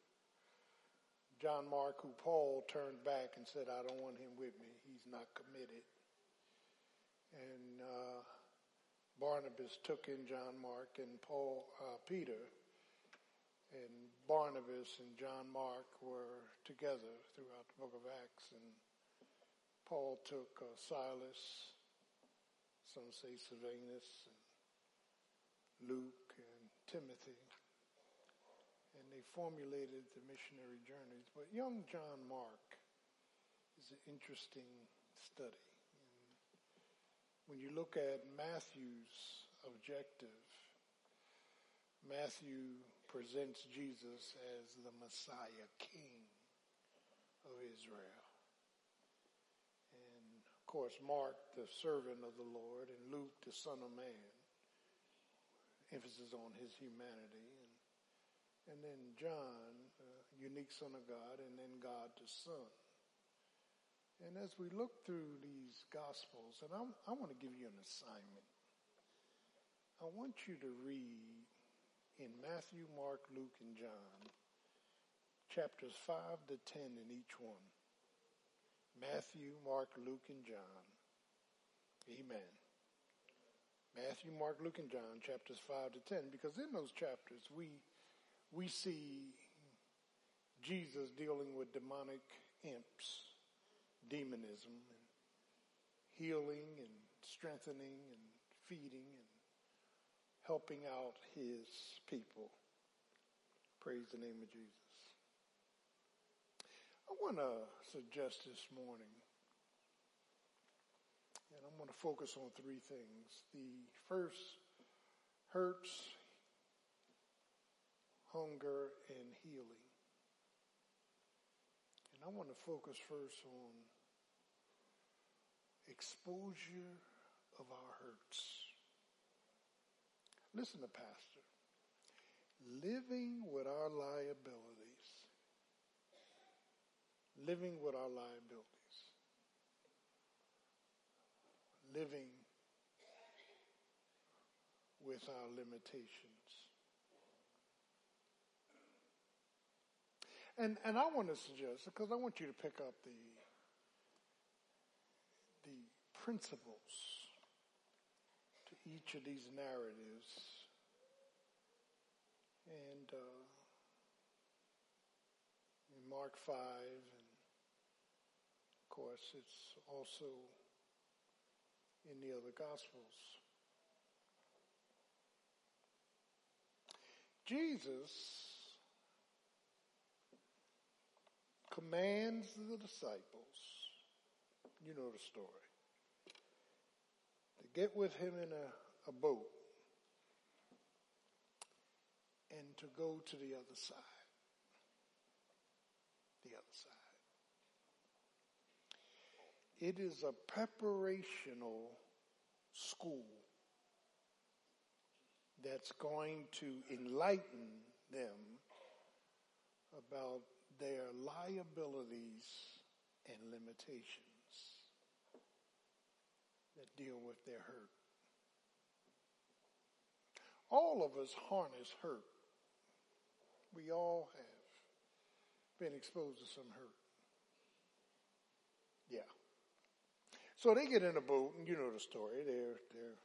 John Mark, who Paul turned back and said, I don't want him with me. He's not committed. And uh, Barnabas took in John Mark and Paul, uh, Peter, and Barnabas and John Mark were together throughout the book of Acts, and Paul took uh, Silas, some say Silvanus, and Luke, and Timothy, and they formulated the missionary journeys. But young John Mark is an interesting study. When you look at Matthew's objective, Matthew presents Jesus as the Messiah King of Israel. And of course, Mark, the servant of the Lord, and Luke, the Son of Man, emphasis on his humanity. And and then John, uh, unique Son of God, and then God the Son. And as we look through these Gospels, and I'm, I want to give you an assignment. I want you to read in Matthew, Mark, Luke, and John, chapters 5 to 10 in each one. Matthew, Mark, Luke, and John. Amen. Matthew, Mark, Luke, and John, chapters 5 to 10, because in those chapters we, we see Jesus dealing with demonic imps, demonism, and healing and strengthening and feeding and helping out his people. Praise the name of Jesus. I want to suggest this morning, and I'm going to focus on three things. The first, hurts, hunger, and healing. And I want to focus first on exposure of our hurts. Listen to Pastor. Living with our liabilities. Living with our liabilities. Living with our limitations. And, and I want to suggest, because I want you to pick up the, the principles to each of these narratives. And uh, in Mark 5, and of course, it's also in the other Gospels. Jesus commands the disciples, you know the story, to get with him in a, a boat and to go to the other side. The other side. It is a preparational school that's going to enlighten them about their liabilities and limitations that deal with their hurt. All of us harness hurt. We all have been exposed to some hurt. Yeah. So they get in a boat, and you know the story. They're they're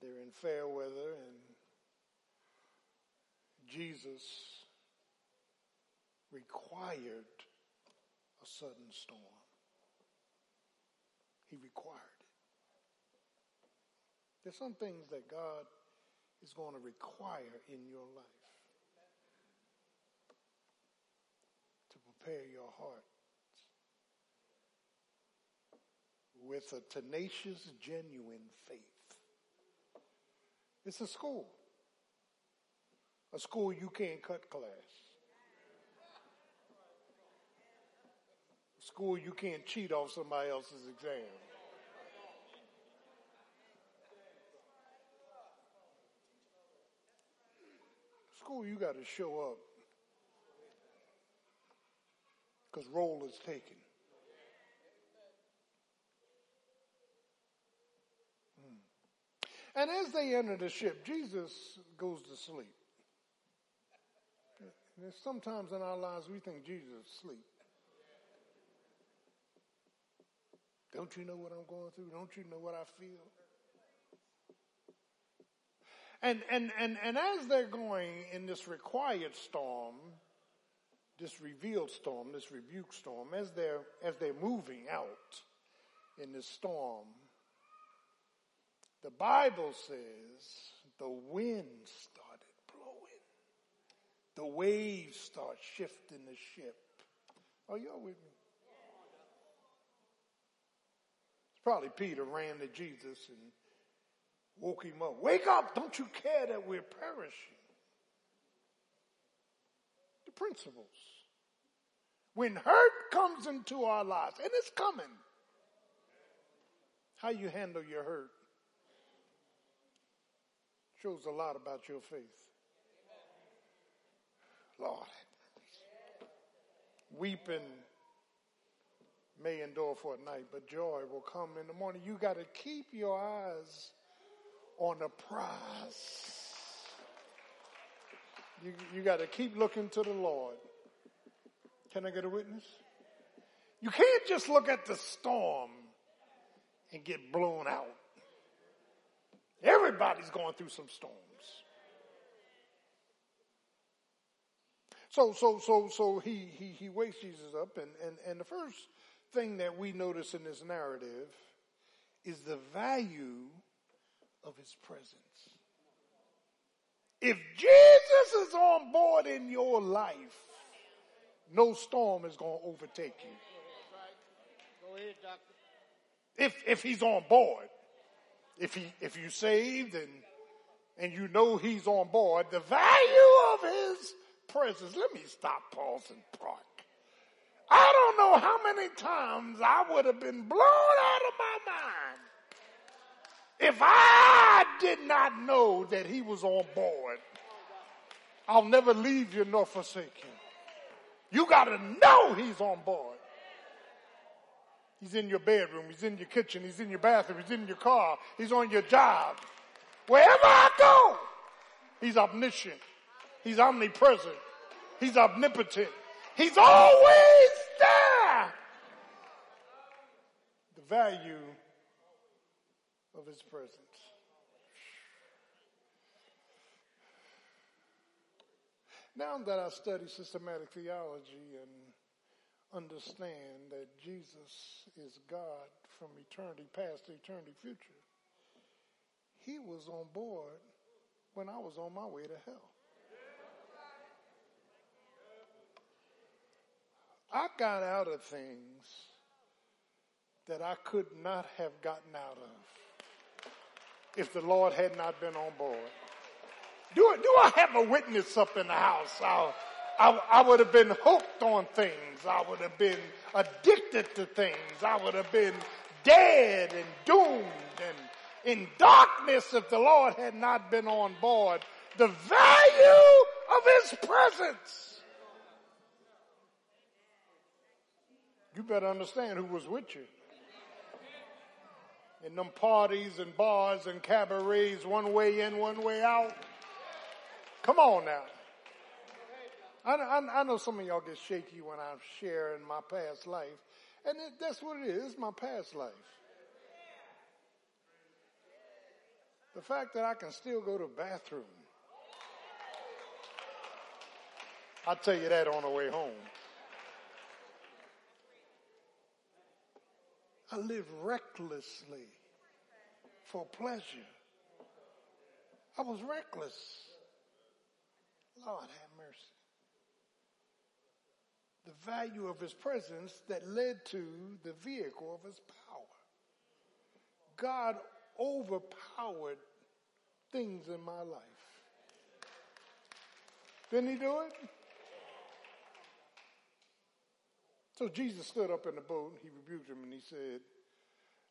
they're in fair weather, and Jesus required a sudden storm. He required. There's some things that God is going to require in your life to prepare your heart with a tenacious, genuine faith. It's a school. A school you can't cut class. school you can't cheat off somebody else's exam. School you got to show up because roll is taken. Hmm. And as they enter the ship, Jesus goes to sleep. And sometimes in our lives we think Jesus is asleep. Don't you know what I'm going through? Don't you know what I feel? And, and, and, and as they're going in this required storm, this revealed storm, this rebuke storm, as they're, as they're moving out in this storm, the Bible says the wind started blowing. The waves start shifting the ship. Are y'all with me? It's probably Peter ran to Jesus and woke him up. Wake up! Don't you care that we're perishing? The principles. When hurt comes into our lives, and it's coming, how you handle your hurt shows a lot about your faith. Lord. Weeping may endure for a night, but joy will come in the morning. You got to keep your eyes on the prize. You, you got to keep looking to the Lord. Can I get a witness? You can't just look at the storm and get blown out. Everybody's going through some storms. So, so, so, so he, he, he wakes Jesus up and, and, and the first thing that we notice in this narrative is the value of his presence. If Jesus is on board in your life, no storm is going to overtake you. Go ahead, doctor. If, if he's on board, if he, if you saved and, and you know he's on board, the value of his presence. Let me stop, Paulson Park. I don't know how many times I would have been blown out of my mind if I did not know that he was on board. I'll never leave you nor forsake you. You got to know he's on board. He's in your bedroom, he's in your kitchen, he's in your bathroom, he's in your car, he's on your job. Wherever I go, he's omniscient. He's omnipresent. He's omnipotent. He's always there. The value of his presence. Now that I study systematic theology and understand that Jesus is God from eternity past to eternity future, he was on board when I was on my way to hell. I got out of things that I could not have gotten out of if the Lord had not been on board. Do, do I have a witness up in the house? I, I, I would have been hooked on things. I would have been addicted to things. I would have been dead and doomed and in darkness if the Lord had not been on board. The value of His presence. You better understand who was with you. In them parties and bars and cabarets, one way in, one way out. Come on now. I, I, I know some of y'all get shaky when I'm sharing my past life. And it, that's what it is. It's my past life. The fact that I can still go to the bathroom. I'll tell you that on the way home. I lived recklessly for pleasure. I was reckless. Lord have mercy. The value of his presence that led to the vehicle of his power. God overpowered things in my life. Didn't he do it? So Jesus stood up in the boat, and he rebuked him, and he said,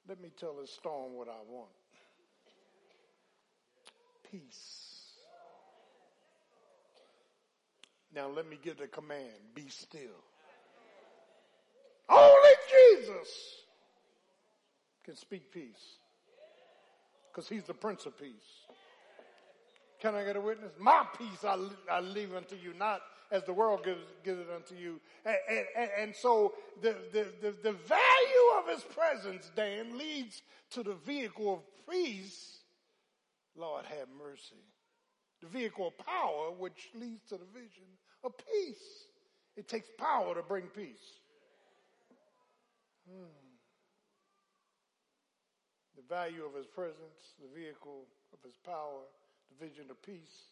Let me tell this storm what I want. Peace. Now let me give the command be still. Only Jesus can speak peace. Because he's the Prince of Peace. Can I get a witness? My peace I, I leave unto you, not as the world gives, gives it unto you. And, and, and so the, the, the, the, value of his presence, Dan, leads to the vehicle of peace. Lord have mercy. The vehicle of power, which leads to the vision of peace. It takes power to bring peace. Hmm. The value of his presence, the vehicle of his power, the vision of peace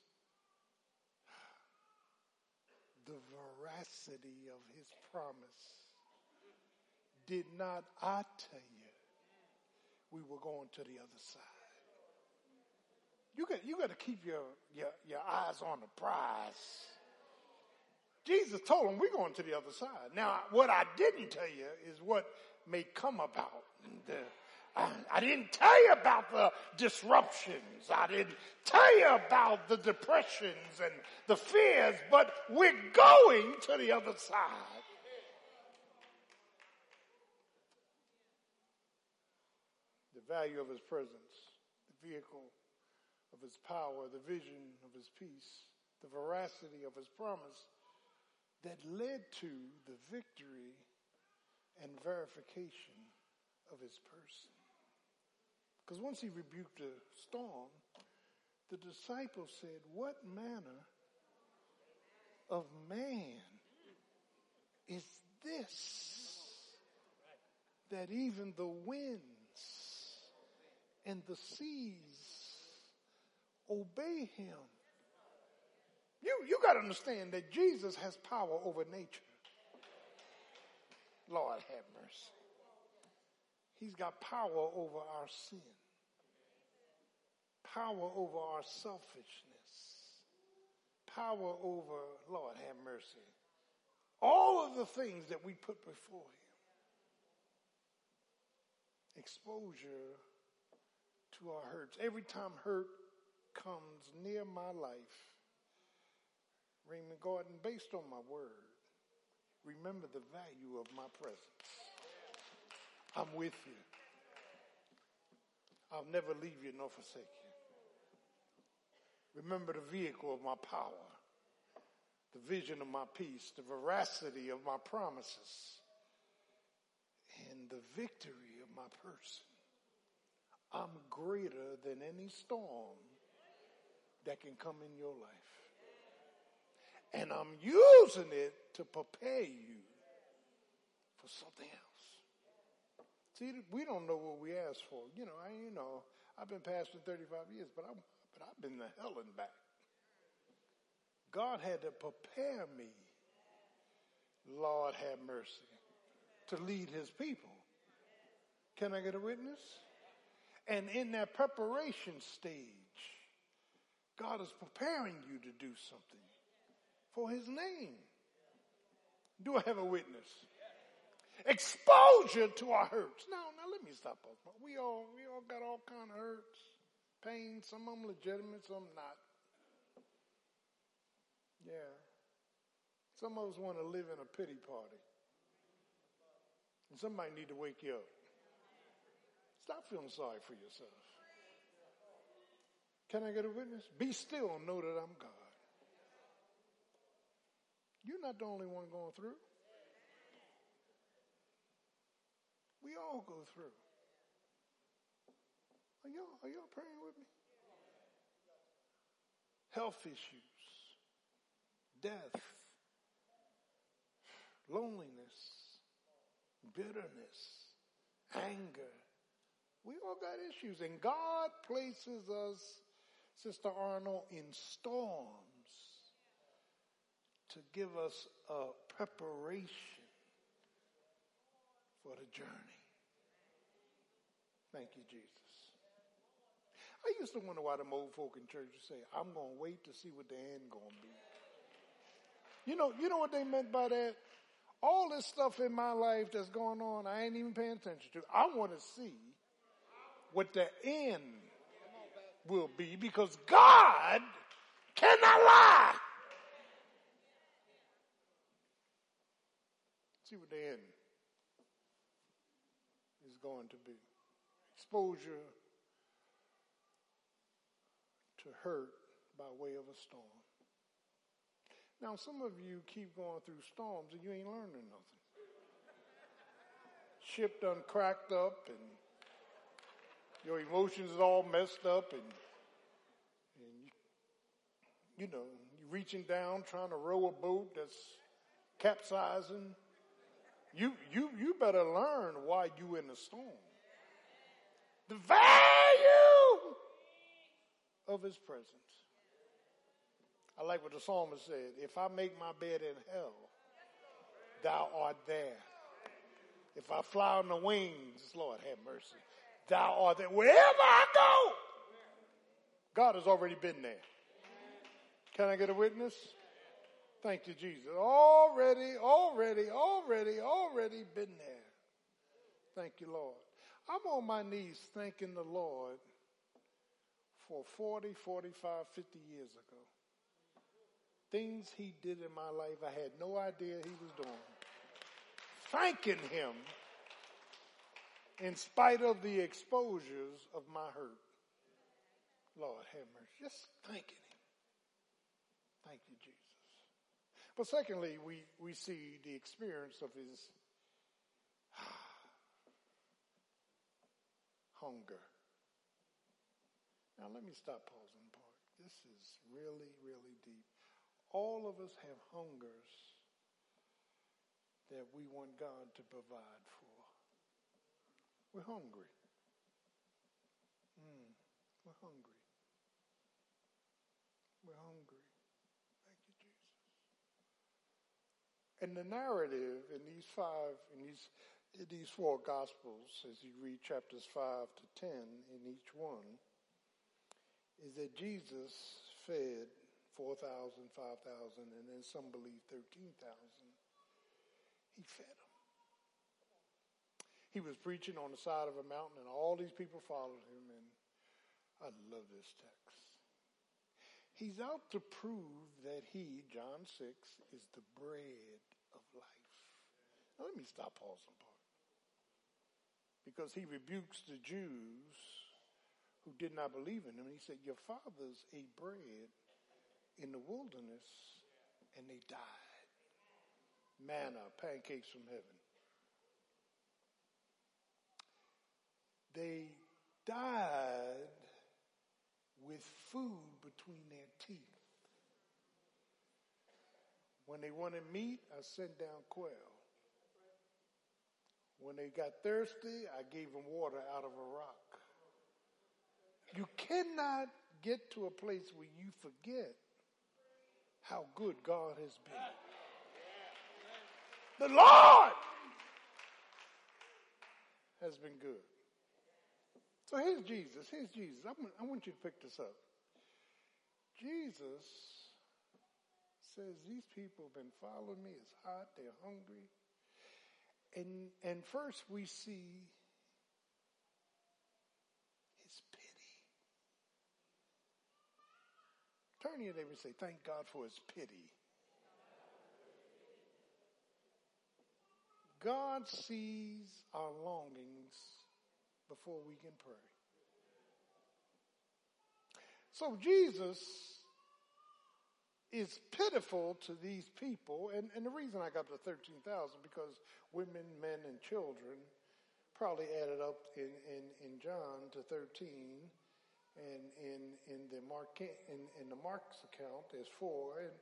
the veracity of his promise. Did not I tell you we were going to the other side? You got, you got to keep your, your, your eyes on the prize. Jesus told him we're going to the other side. Now, what I didn't tell you is what may come about. The, <clears throat> I, didn't tell you about the disruptions. I didn't tell you about the depressions and the fears, but we're going to the other side. The value of his presence, the vehicle of his power, the vision of his peace, the veracity of his promise that led to the victory and verification of his person. Because once he rebuked the storm, the disciples said, What manner of man is this that even the winds and the seas obey him? You, you got to understand that Jesus has power over nature. Lord have mercy. He's got power over our sin, power over our selfishness, power over, Lord have mercy, all of the things that we put before Him. Exposure to our hurts. Every time hurt comes near my life, Raymond Gordon, based on my word, remember the value of my presence. I'm with you. I'll never leave you nor forsake you. Remember the vehicle of my power, the vision of my peace, the veracity of my promises, and the victory of my person. I'm greater than any storm that can come in your life. And I'm using it to prepare you for something else. See, we don't know what we ask for. You know, I, you know, I've been pastoring 35 years, but, i but I've been to hell and back. God had to prepare me, Lord have mercy, to lead his people. Can I get a witness? And in that preparation stage, God is preparing you to do something for his name. Do I have a witness? Exposure to our hurts. Now, now let me stop. We all, we all got all kind of hurts, pain. Some of them legitimate, some not. Yeah. Some of us want to live in a pity party. And somebody need to wake you up. Stop feeling sorry for yourself. Can I get a witness? Be still and know that I'm God. You're not the only one going through. We all go through. Are y'all, are y'all praying with me? Health issues, death, loneliness, bitterness, anger. We all got issues, and God places us, Sister Arnold, in storms to give us a preparation for the journey. Thank you, Jesus. I used to wonder why the old folk in church would say, I'm going to wait to see what the end going to be. You know, you know what they meant by that? All this stuff in my life that's going on, I ain't even paying attention to. I want to see what the end will be because God cannot lie. See what the end is going to be. Exposure to hurt by way of a storm. Now, some of you keep going through storms and you ain't learning nothing. Ship done cracked up and your emotions is all messed up and, and you, you know, you're reaching down trying to row a boat that's capsizing you, you, you better learn why you in the storm. The value of his presence. I like what the psalmist said. If I make my bed in hell, thou art there. If I fly on the wings, Lord have mercy, thou art there. Wherever I go, God has already been there. Can I get a witness? Thank you, Jesus. Already, already, already, already been there. Thank you, Lord. I'm on my knees thanking the Lord for 40, 45, 50 years ago. Things he did in my life I had no idea he was doing. Thanking him in spite of the exposures of my hurt. Lord have mercy. Just thanking him. Thank you, Jesus. But secondly, we, we see the experience of his <sighs> hunger. Now let me stop pausing part. This is really, really deep. All of us have hungers that we want God to provide for. We're hungry. Mm, we're hungry. We're hungry. Thank you, Jesus. And the narrative in these five, in these, in these four gospels, as you read chapters five to ten in each one, is that Jesus fed 4,000, 5,000, and then some believe 13,000. He fed them. He was preaching on the side of a mountain, and all these people followed him, and I love this text. He's out to prove that he, John 6, is the bread of life. Now, let me stop pausing part. Because he rebukes the Jews who did not believe in him. He said, Your fathers ate bread in the wilderness and they died. Manna, pancakes from heaven. They died with food between their teeth. When they wanted meat, I sent down quail. When they got thirsty, I gave them water out of a rock. You cannot get to a place where you forget how good God has been. The Lord has been good. So here's Jesus. Here's Jesus. I want you to pick this up. Jesus says these people have been following me. It's hot. They're hungry. And, and first we see his pity. Turn to your neighbor and say, thank God for his pity. God sees our longings before we can pray. So Jesus is pitiful to these people, and, and the reason I got to 13,000 because women, men, and children probably added up in, in, in John to 13, and in, in the Mark in, in the Mark's account there's four, and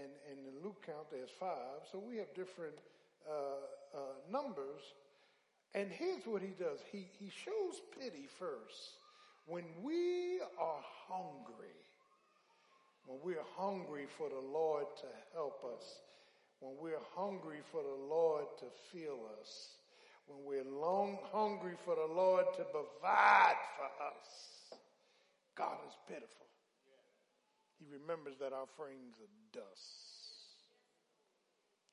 and in the Luke count there's five. So we have different uh, uh, numbers. And here's what he does: he he shows pity first when we are hungry when we're hungry for the Lord to help us, when we're hungry for the Lord to fill us, when we're long hungry for the Lord to provide for us, God is pitiful. He remembers that our frames are dust.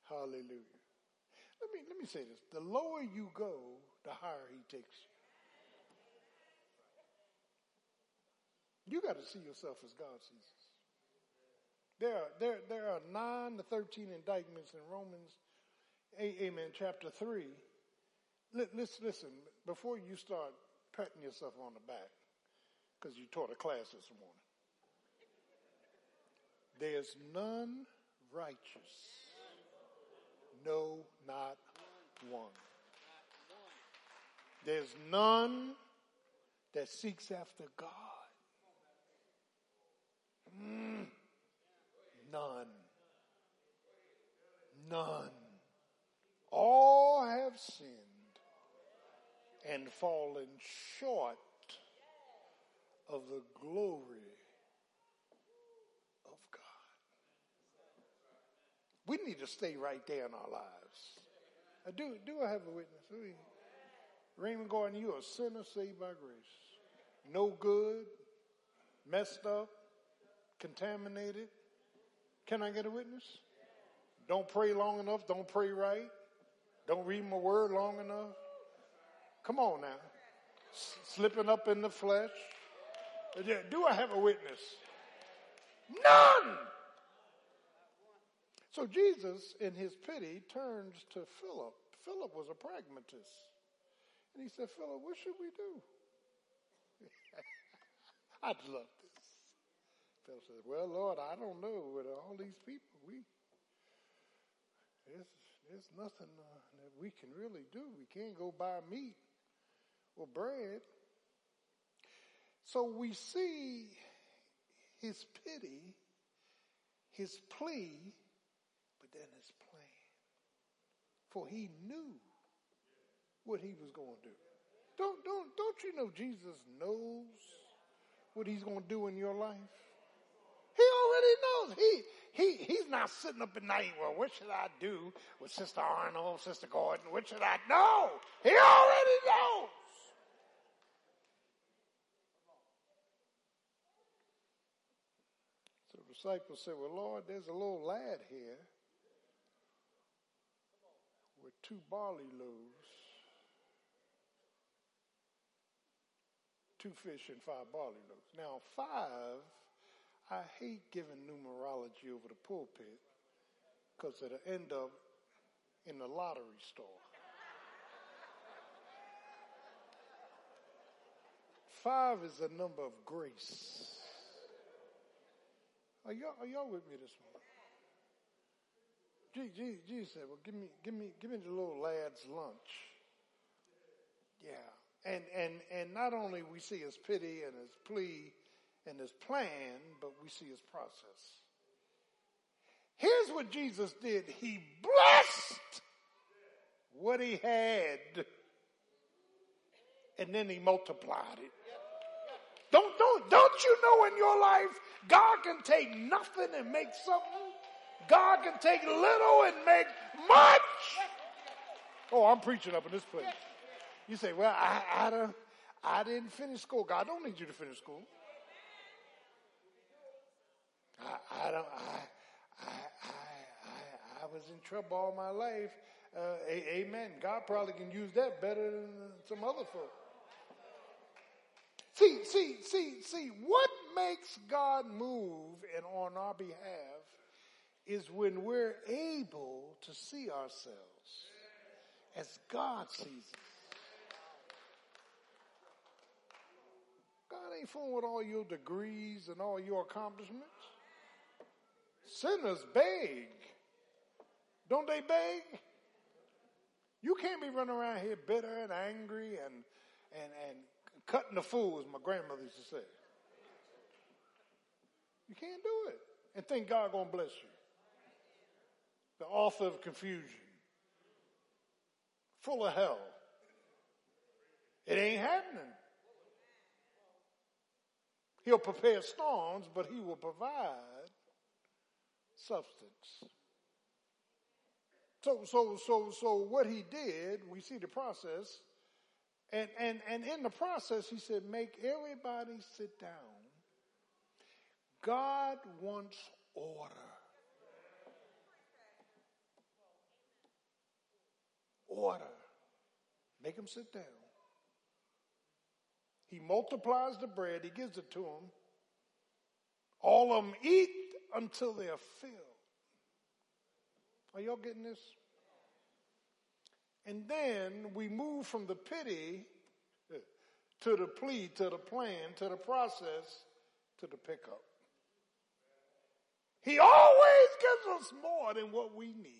Hallelujah. Let me, let me say this. The lower you go, the higher he takes you. You got to see yourself as God sees us. There are, there, there are 9 to 13 indictments in Romans, amen, chapter 3. Listen, listen, before you start patting yourself on the back, because you taught a class this morning, there's none righteous. No, not one. There's none that seeks after God. Mm. None. None. All have sinned and fallen short of the glory of God. We need to stay right there in our lives. Uh, do, do I have a witness? Raymond Gordon, you're a sinner saved by grace. No good, messed up, contaminated, can I get a witness? Don't pray long enough. Don't pray right. Don't read my word long enough. Come on now. S- slipping up in the flesh? Do I have a witness? None! So Jesus, in his pity, turns to Philip. Philip was a pragmatist. And he said, Philip, what should we do? <laughs> I'd love this. Philip says, Well, Lord, I don't know. With all these people, we there's, there's nothing uh, that we can really do. We can't go buy meat or bread. So we see his pity, his plea, but then his plan. For he knew what he was going to do. Don't, don't, don't you know Jesus knows what he's going to do in your life? He already knows. He, he, he's not sitting up at night, well, what should I do with Sister Arnold, Sister Gordon? What should I? No! He already knows! So the disciples said, well, Lord, there's a little lad here with two barley loaves, two fish and five barley loaves. Now, five I hate giving numerology over the pulpit because it'll end up in the lottery store. Five is a number of grace. Are y'all, are y'all with me this morning? Jesus said, "Well, give me, give me, give me the little lad's lunch." Yeah, and and and not only we see his pity and his plea and his plan, but we see his process. Here's what Jesus did. He blessed what he had and then he multiplied it. Don't, don't, don't you know in your life, God can take nothing and make something? God can take little and make much. Oh, I'm preaching up in this place. You say, well, I, I, don't, I didn't finish school. God don't need you to finish school. I, I don't, I, I, I, I, was in trouble all my life. Uh, a, amen. God probably can use that better than some other folk. See, see, see, see, what makes God move and on our behalf is when we're able to see ourselves as God sees us. God ain't fooling with all your degrees and all your accomplishments. Sinners beg. Don't they beg? You can't be running around here bitter and angry and, and, and cutting the fool, as my grandmother used to say. You can't do it and think God gonna bless you. The author of confusion, full of hell. It ain't happening. He'll prepare storms, but he will provide substance. So, so, so, so what he did, we see the process, and, and, and in the process, he said, make everybody sit down. God wants order. Order. Make them sit down. He multiplies the bread, he gives it to them. All of them eat until they are filled. Are y'all getting this? And then we move from the pity to the plea, to the plan, to the process, to the pickup. He always gives us more than what we need.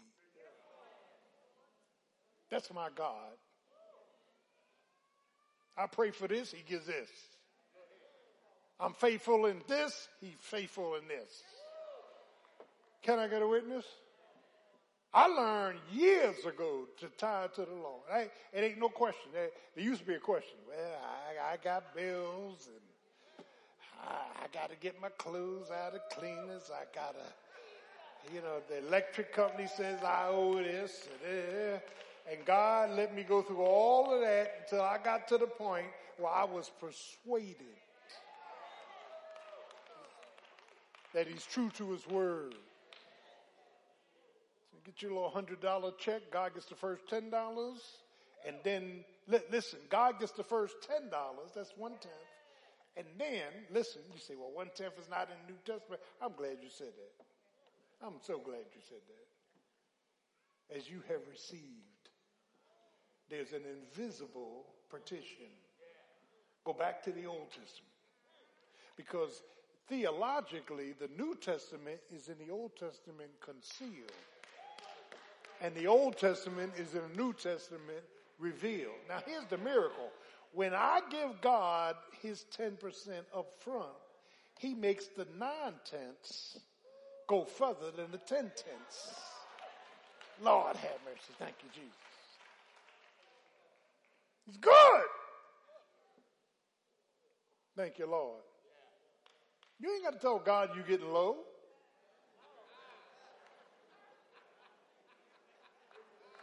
That's my God. I pray for this, he gives this. I'm faithful in this, he's faithful in this. Can I get a witness? I learned years ago to tie to the Lord. I, it ain't no question. There, used to be a question. Well, I, I got bills and I, I got to get my clothes out of cleaners. I got to, you know, the electric company says I owe this. And, and God let me go through all of that until I got to the point where I was persuaded that He's true to His word. Get your little hundred dollar check. God gets the first ten dollars, And then, li- listen, God gets the first $10. That's one tenth. And then, listen, you say, well, one tenth is not in the New Testament. I'm glad you said that. I'm so glad you said that. As you have received, there's an invisible partition. Go back to the Old Testament. Because theologically, the New Testament is in the Old Testament concealed. And the Old Testament is in the New Testament revealed. Now here's the miracle. When I give God his 10% up front, he makes the nine tenths go further than the ten tenths. Lord have mercy. Thank you, Jesus. He's good. Thank you, Lord. You ain't got to tell God you're getting low.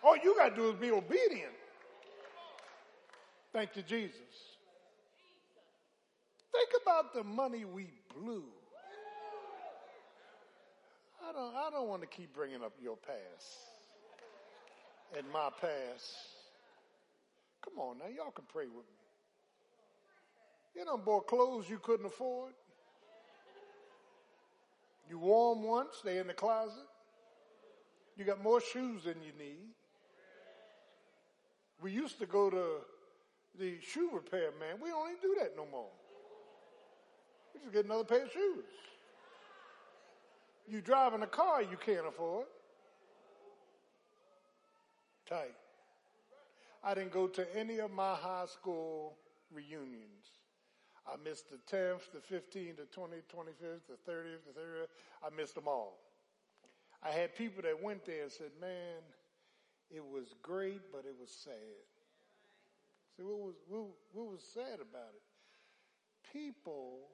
All you got to do is be obedient. Thank you, Jesus. Think about the money we blew. I don't, I don't want to keep bringing up your past and my past. Come on now, y'all can pray with me. You know, bought clothes you couldn't afford. You wore them once, they in the closet. You got more shoes than you need. We used to go to the shoe repair man. We don't even do that no more. We just get another pair of shoes. You driving a car you can't afford. Tight. I didn't go to any of my high school reunions. I missed the 10th, the 15th, the 20th, 25th, the 30th, the 30th. I missed them all. I had people that went there and said, man, it was great, but it was sad. See, what was, what, what was sad about it? People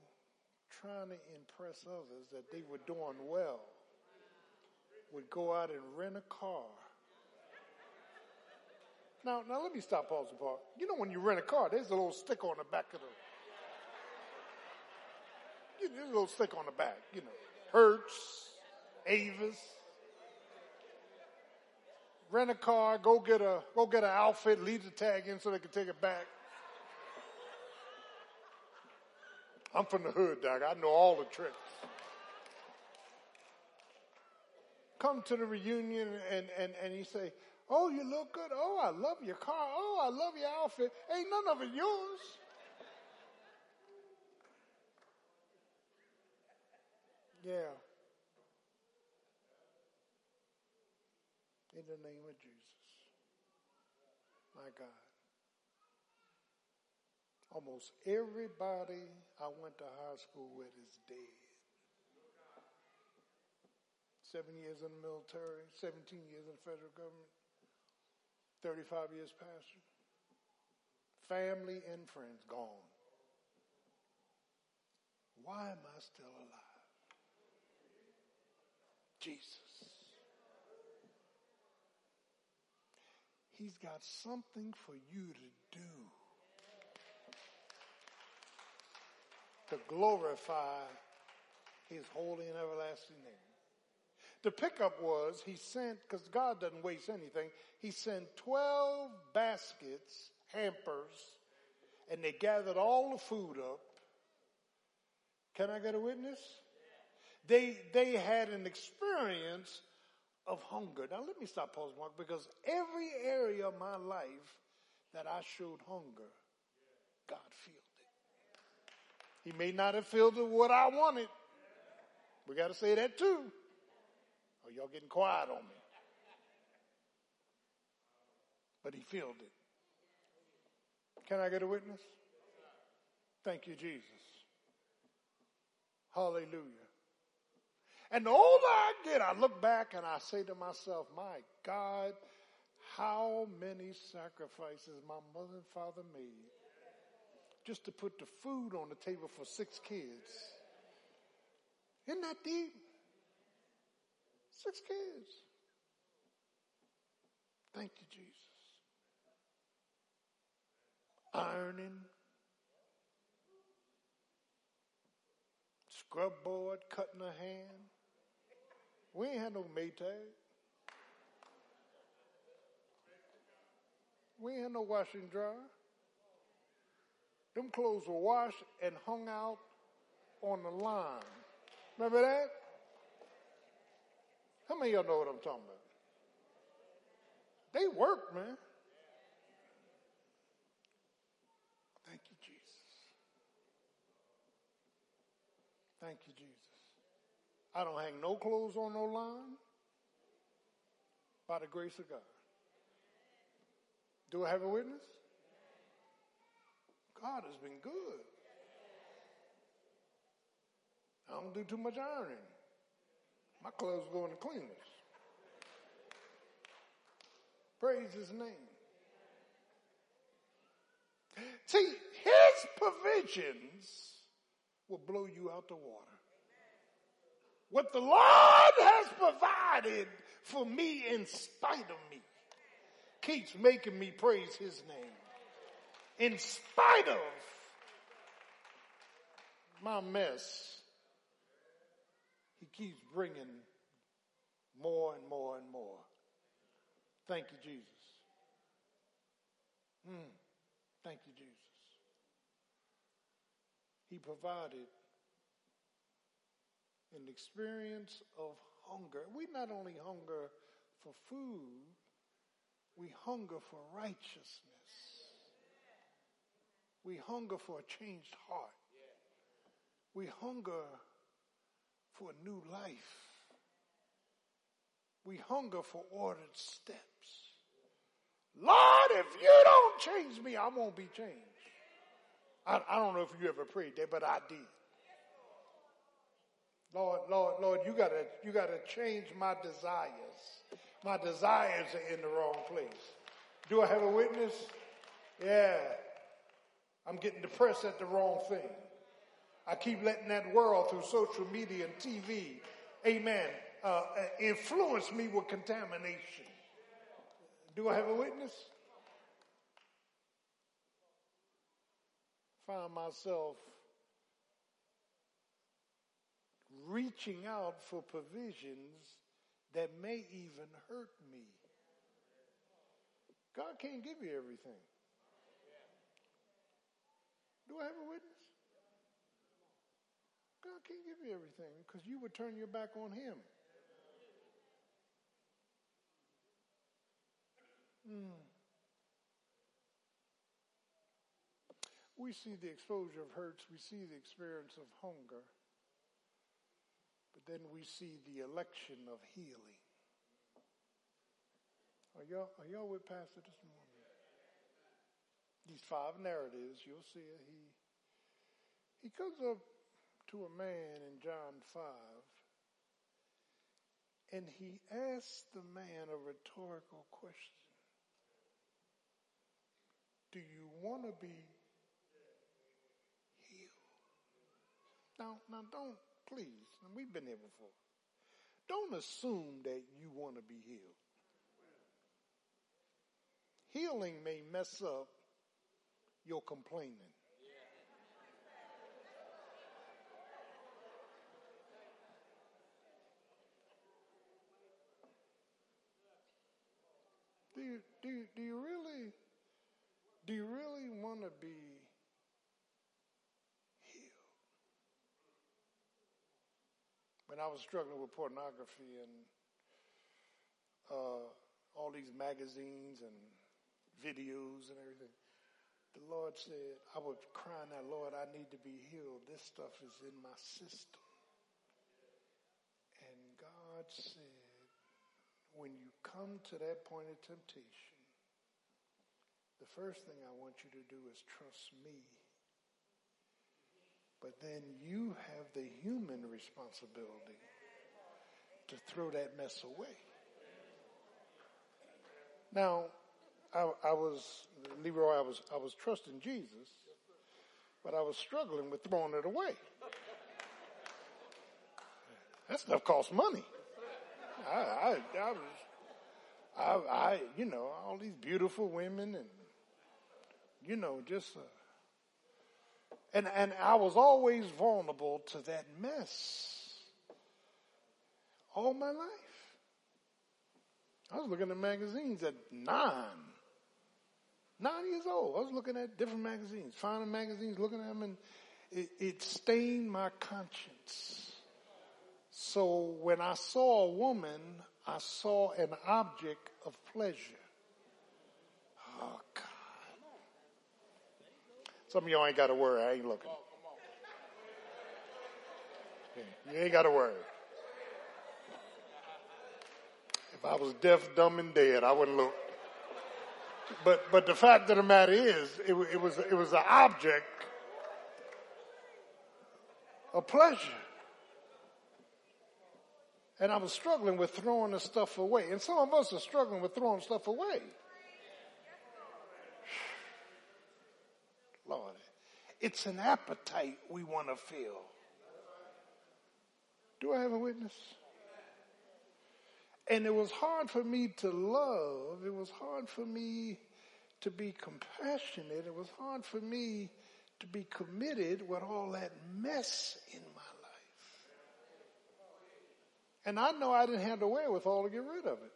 trying to impress others that they were doing well would go out and rent a car. Now, now let me stop, pause the part. You know when you rent a car, there's a little sticker on the back of the, there's a little sticker on the back, you know, Hertz, Avis. Rent a car, go get a, go get an outfit, leave the tag in so they can take it back. I'm from the hood, Doc. I know all the tricks. Come to the reunion and, and, and you say, Oh, you look good. Oh, I love your car. Oh, I love your outfit. Ain't none of it yours. Yeah. In the name of Jesus. My God. Almost everybody I went to high school with is dead. Seven years in the military, 17 years in the federal government, 35 years pastor. Family and friends gone. Why am I still alive? Jesus. He's got something for you to do. to glorify his holy and everlasting name. The pickup was he sent, because God doesn't waste anything, he sent 12 baskets, hampers, and they gathered all the food up. Can I get a witness? They, they had an experience of hunger. Now let me stop pausing, Mark, because every area of my life that I showed hunger, God filled. It. He may not have filled it what I wanted. We got to say that too. Or y'all getting quiet on me. But he filled it. Can I get a witness? Thank you, Jesus. Hallelujah. And the older I get, I look back and I say to myself, my God, how many sacrifices my mother and father made just to put the food on the table for six kids. Isn't that deep? Six kids. Thank you, Jesus. Ironing, scrub board, cutting a hand. We ain't had no Maytag. We ain't had no washing dryer. Them clothes were washed and hung out on the line. Remember that? How many of y'all know what I'm talking about? They work, man. Thank you, Jesus. Thank you, Jesus. I don't hang no clothes on no line by the grace of God. Do I have a witness? God has been good. I don't do too much ironing. My clothes go in the cleaners. Praise his name. See, his provisions will blow you out the water. What the Lord has provided for me in spite of me keeps making me praise his name. In spite of my mess, he keeps bringing more and more and more. Thank you, Jesus. Mm, thank you, Jesus. He provided an experience of hunger. We not only hunger for food, we hunger for righteousness. We hunger for a changed heart. We hunger for a new life. We hunger for ordered steps. Lord, if you don't change me, I won't be changed. I, I don't know if you ever prayed that, but I did. Lord, Lord, Lord, you gotta, you gotta change my desires. My desires are in the wrong place. Do I have a witness? Yeah. I'm getting depressed at the wrong thing. I keep letting that world through social media and TV, amen, uh, uh, influence me with contamination. Do I have a witness? Find myself reaching out for provisions that may even hurt me. God can't give you everything. Do I have a witness? God can't give you everything because you would turn your back on Him. Mm. We see the exposure of hurts, we see the experience of hunger, then we see the election of healing. Are y'all, are y'all with Pastor this morning? These five narratives, you'll see. He, he comes up to a man in John 5 and he asks the man a rhetorical question. Do you want to be healed? Now, now don't, please, and we've been here before. Don't assume that you want to be healed. Healing may mess up your complaining. Do you, do, you, do you really do you really want to be healed? When I was struggling with pornography and uh, all these magazines and videos and everything, the Lord said, I was crying out, Lord, I need to be healed. This stuff is in my system. And God said, when you come to that point of temptation, the first thing I want you to do is trust me. But then you have the human responsibility to throw that mess away. Now, I, I was, Leroy, I was, I was trusting Jesus, but I was struggling with throwing it away. That stuff costs money. I, I, I was, I, I, you know, all these beautiful women and you know, just, uh, and, and I was always vulnerable to that mess all my life. I was looking at magazines at nine. Nine years old. I was looking at different magazines, finding magazines, looking at them, and it, it stained my conscience. So when I saw a woman, I saw an object of pleasure. Oh, God. Some of y'all ain't got to worry. I ain't looking. You ain't got to worry. If I was deaf, dumb, and dead, I wouldn't look. But but the fact of the matter is, it, it was it was an object of pleasure. And I was struggling with throwing the stuff away. And some of us are struggling with throwing stuff away. Lord, it's an appetite we want to feel. Do I have a witness? And it was hard for me to love. It was hard for me to be compassionate. It was hard for me to be committed with all that mess in my life. And I know I didn't have the wherewithal to get rid of it.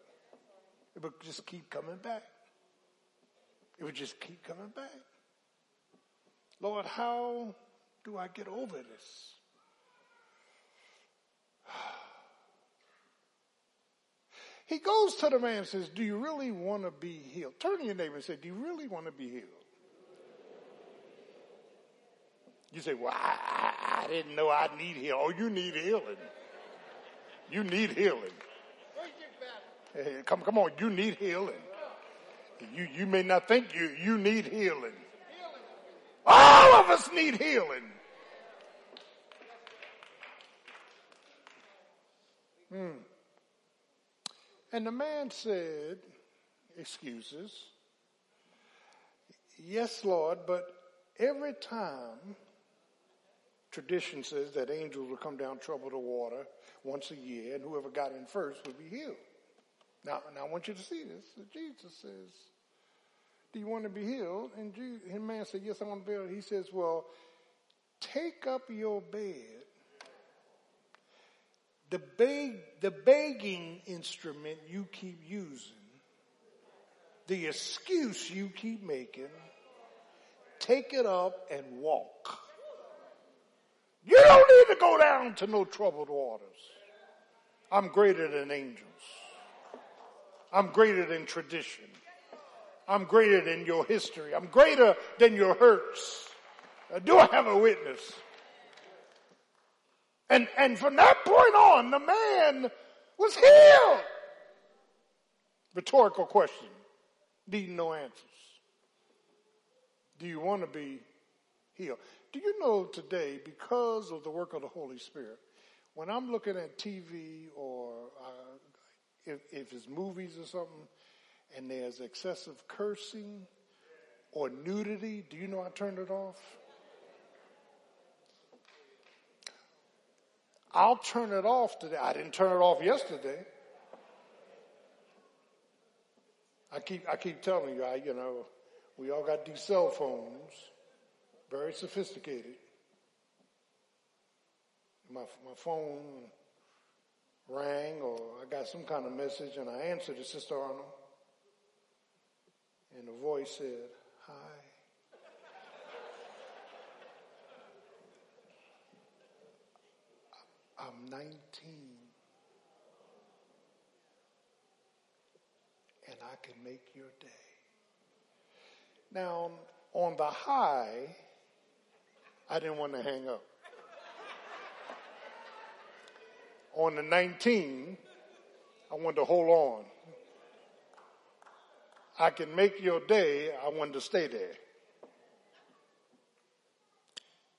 It would just keep coming back. It would just keep coming back. Lord, how do I get over this? <sighs> He goes to the man and says, Do you really want to be healed? Turn to your neighbor and say, Do you really want to be healed? You say, Well, I, I, I didn't know I need healing. Oh, you need healing. You need healing. Hey, come, come on, you need healing. You, you may not think you, you need healing. All of us need healing. Hmm. And the man said, excuses. Yes, Lord, but every time tradition says that angels will come down, trouble the water once a year, and whoever got in first would be healed. Now, now I want you to see this. Jesus says, do you want to be healed? And, the man said, yes, I want to be healed. He says, well, take up your bed the, beg, the begging instrument you keep using, the excuse you keep making, take it up and walk. You don't need to go down to no troubled waters. I'm greater than angels. I'm greater than tradition. I'm greater than your history. I'm greater than your hurts. Uh, do I have a witness? And, and from that point on, the man was healed. Rhetorical question, needing no answers. Do you want to be healed? Do you know today, because of the work of the Holy Spirit, when I'm looking at TV or uh, if, if it's movies or something, and there's excessive cursing or nudity, do you know I turned it off? I'll turn it off today. I didn't turn it off yesterday. I keep, I keep telling you, I, you know, we all got these cell phones, very sophisticated. My, my phone rang or I got some kind of message and I answered it, Sister Arnold. And the voice said, hi. I'm 19 and I can make your day. Now, on the high, I didn't want to hang up. on the 19, I wanted to hold on. I can make your day, I wanted to stay there.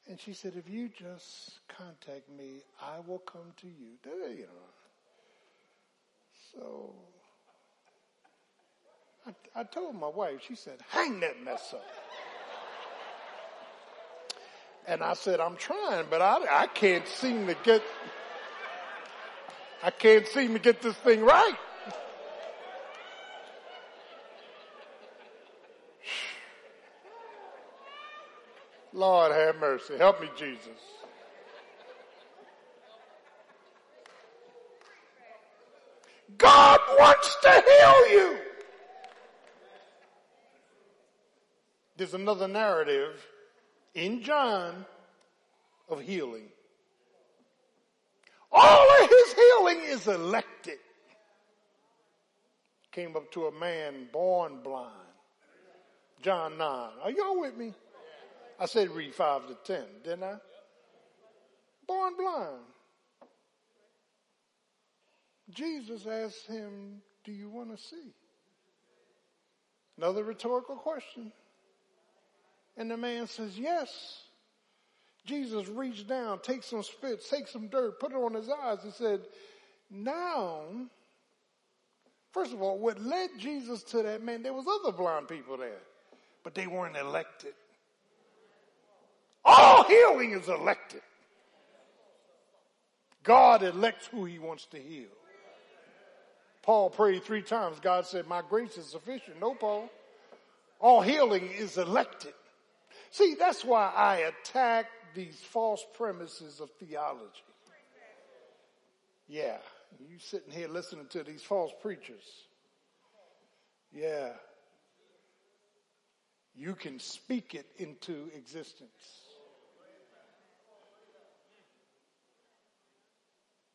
And she said, if you just contact me, I will come to you. You know. So I, I told my wife, she said, hang that mess up. And I said, I'm trying, but I, I can't seem to get, I can't seem to get this thing right. Lord have mercy. Help me, Jesus. God wants to heal you. There's another narrative in John of healing. All of his healing is elected. Came up to a man born blind. John 9. Are y'all with me? I said read 5 to 10, didn't I? Born blind. Jesus asked him, Do you want to see? Another rhetorical question. And the man says, Yes. Jesus reached down, take some spit, take some dirt, put it on his eyes, and said, Now, first of all, what led Jesus to that man, there was other blind people there, but they weren't elected. All healing is elected. God elects who he wants to heal. Paul prayed three times. God said, My grace is sufficient. No, Paul. All healing is elected. See, that's why I attack these false premises of theology. Yeah, you sitting here listening to these false preachers. Yeah. You can speak it into existence.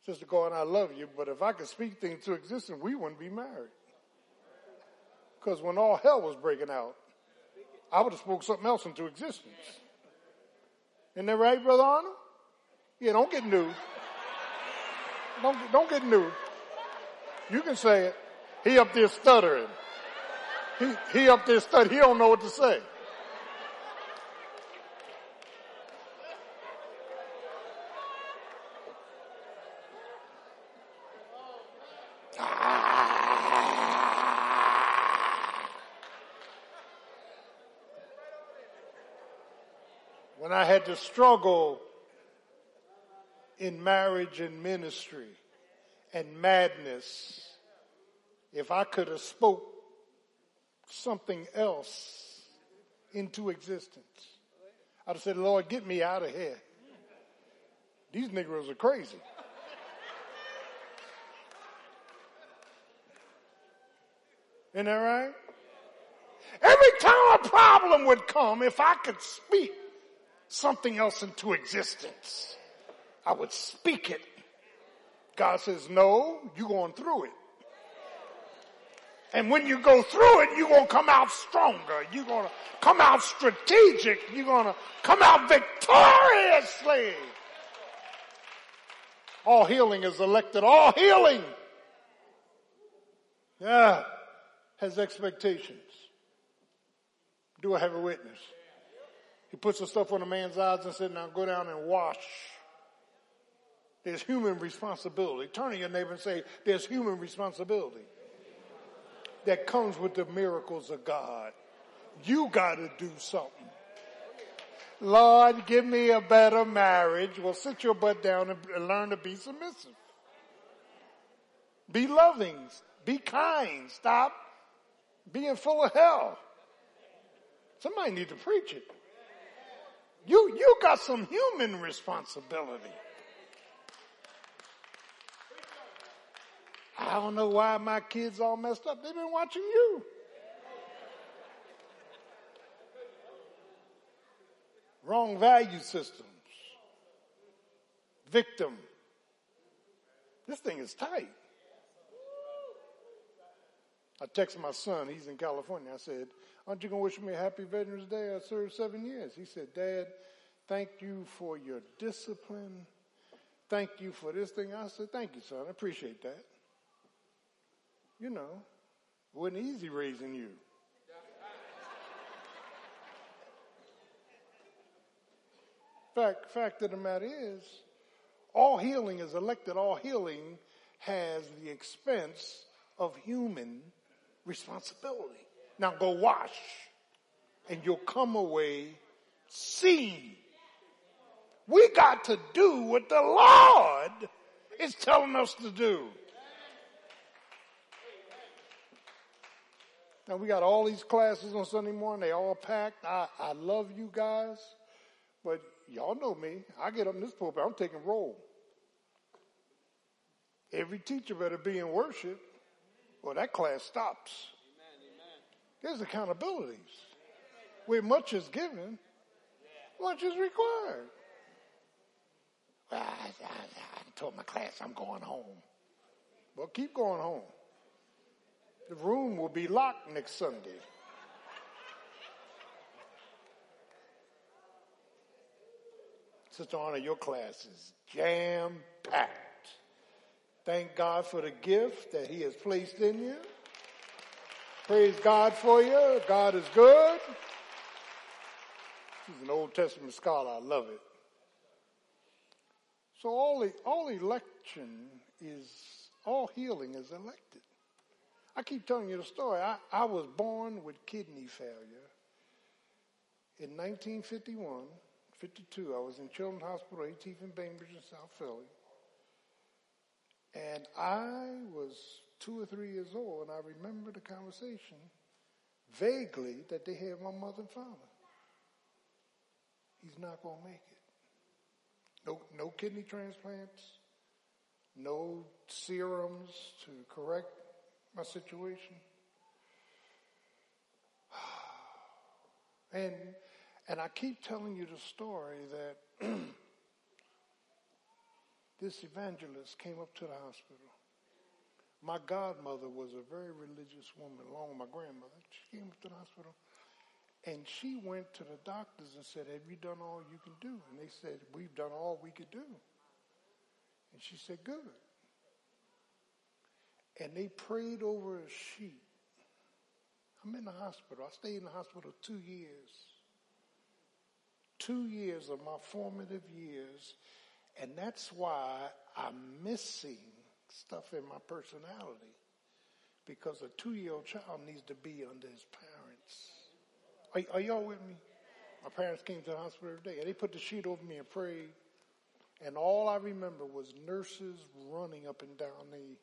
Sister Gordon, I love you, but if I could speak things to existence, we wouldn't be married. Because when all hell was breaking out, I would have spoke something else into existence. Isn't that right, Brother Arnold? Yeah, don't get new. Don't, don't get new. You can say it. He up there stuttering. He, he up there stuttering. He don't know what to say. when I had struggle in marriage and ministry and madness, if I could have spoke something else into existence, I'd have said, Lord, get me out of here. These Negroes are crazy. Isn't that right? Every time a problem would come, if I could speak something else into existence. I would speak it. God says, no, you're going through it. And when you go through it, you're going to come out stronger. You're going to come out strategic. You're going to come out victoriously. All healing is elected. All healing. Yeah. Has expectations. Do I have a witness? He puts the stuff on a man's eyes and said, now go down and wash. There's human responsibility. Turn to your neighbor and say, there's human responsibility that comes with the miracles of God. You gotta do something. Lord, give me a better marriage. Well, sit your butt down and learn to be submissive. Be loving. Be kind. Stop being full of hell. Somebody need to preach it. You, you got some human responsibility. I don't know why my kids all messed up. They've been watching you. Wrong value systems. Victim. This thing is tight. I texted my son, he's in California. I said, Aren't you going to wish me a happy Veterans Day? I served seven years. He said, Dad, thank you for your discipline. Thank you for this thing. I said, Thank you, son. I appreciate that. You know, it wasn't easy raising you. Fact, fact of the matter is, all healing is elected. All healing has the expense of human responsibility. Now go wash and you'll come away seeing. We got to do what the Lord is telling us to do. Now we got all these classes on Sunday morning. They all packed. I, I love you guys, but y'all know me. I get up in this pulpit. I'm taking roll. Every teacher better be in worship, or that class stops. There's accountabilities. Where much is given, much is required. I, I, I told my class I'm going home. Well, keep going home. The room will be locked next Sunday. Sister Honor, your class is jam packed. Thank God for the gift that He has placed in you. Praise God for you. God is good. He's an Old Testament scholar. I love it. So all all election is, all healing is elected. I keep telling you the story. I, I was born with kidney failure in 1951, 52. I was in Children's Hospital, 18th in Bainbridge in South Philly. And I was two or three years old, and I remember the conversation vaguely that they had my mother and father. He's not going to make it. No, no kidney transplants, no serums to correct my situation. <sighs> And, and I keep telling you the story that <clears throat> this evangelist came up to the hospital. My godmother was a very religious woman, along with my grandmother. She came to the hospital and she went to the doctors and said, Have you done all you can do? And they said, We've done all we could do. And she said, Good. And they prayed over a sheet. I'm in the hospital. I stayed in the hospital two years. Two years of my formative years. And that's why I'm missing stuff in my personality. Because a two year old child needs to be under his parents. Are, are, y'all with me? My parents came to the hospital every day and they put the sheet over me and prayed. And all I remember was nurses running up and down the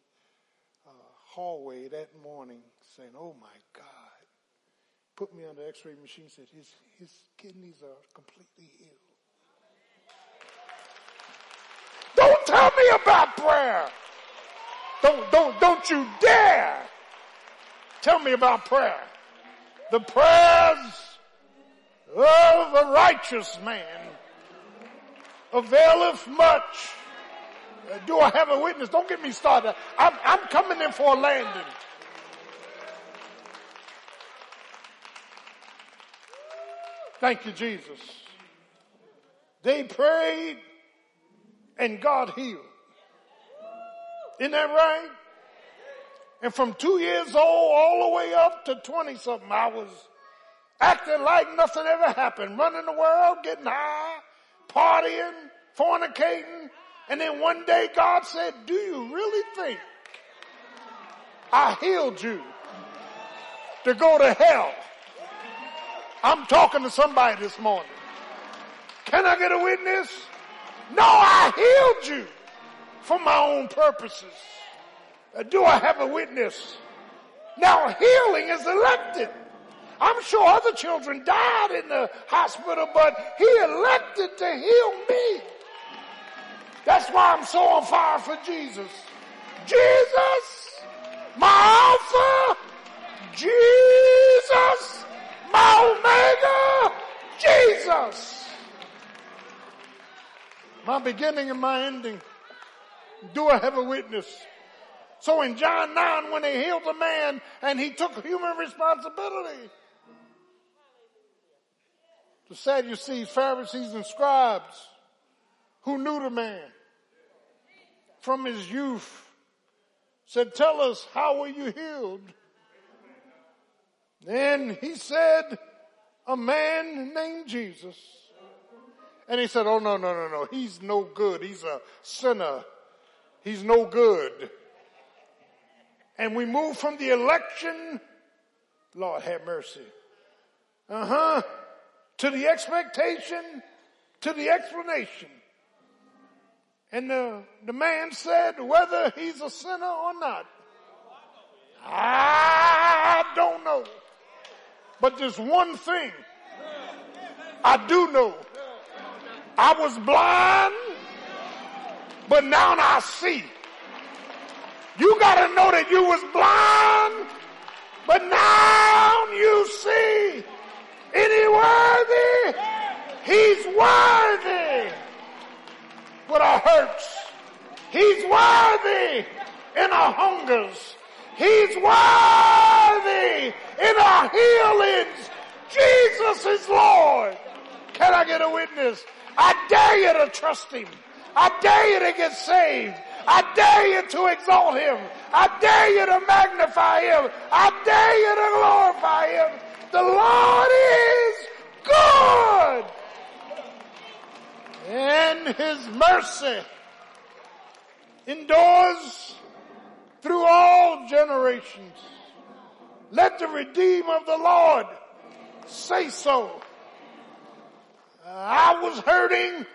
uh, hallway that morning saying, Oh my God. Put me on the x ray machine, said his, his kidneys are completely healed. Don't tell me about prayer. Don't, don't, don't you dare tell me about prayer. The prayers of a righteous man availeth much. Uh, do I have a witness? Don't get me started. I'm, I'm coming in for a landing. Thank you, Jesus. They prayed and God healed. Isn't that right? And from two years old all the way up to 20 something, I was acting like nothing ever happened, running the world, getting high, partying, fornicating, and then one day God said, do you really think I healed you to go to hell? I'm talking to somebody this morning. Can I get a witness? No, I healed you for my own purposes. Uh, do I have a witness? Now healing is elected. I'm sure other children died in the hospital, but he elected to heal me. That's why I'm so on fire for Jesus. Jesus, my Alpha, Jesus, my Omega, Jesus. My beginning and my ending. Do I have a witness? So in John 9, when they healed the man and he took human responsibility, the Sadducees, Pharisees, and scribes who knew the man from his youth said, tell us, how were you healed? Then he said, a man named Jesus. And he said, oh no, no, no, no. He's no good. He's a sinner. He's no good. And we move from the election, Lord have mercy. Uh huh. To the expectation, to the explanation. And the, the man said, whether he's a sinner or not, I don't know. But there's one thing I do know. I was blind, but now I see. You gotta know that you was blind, but now you see. Is he worthy? He's worthy with our hurts. He's worthy in our hungers. He's worthy in our healings. Jesus is Lord. Can I get a witness? I dare you to trust Him. I dare you to get saved. I dare you to exalt Him. I dare you to magnify Him. I dare you to glorify Him. The Lord is good. And His mercy endures through all generations. Let the Redeemer of the Lord say so. I was hurting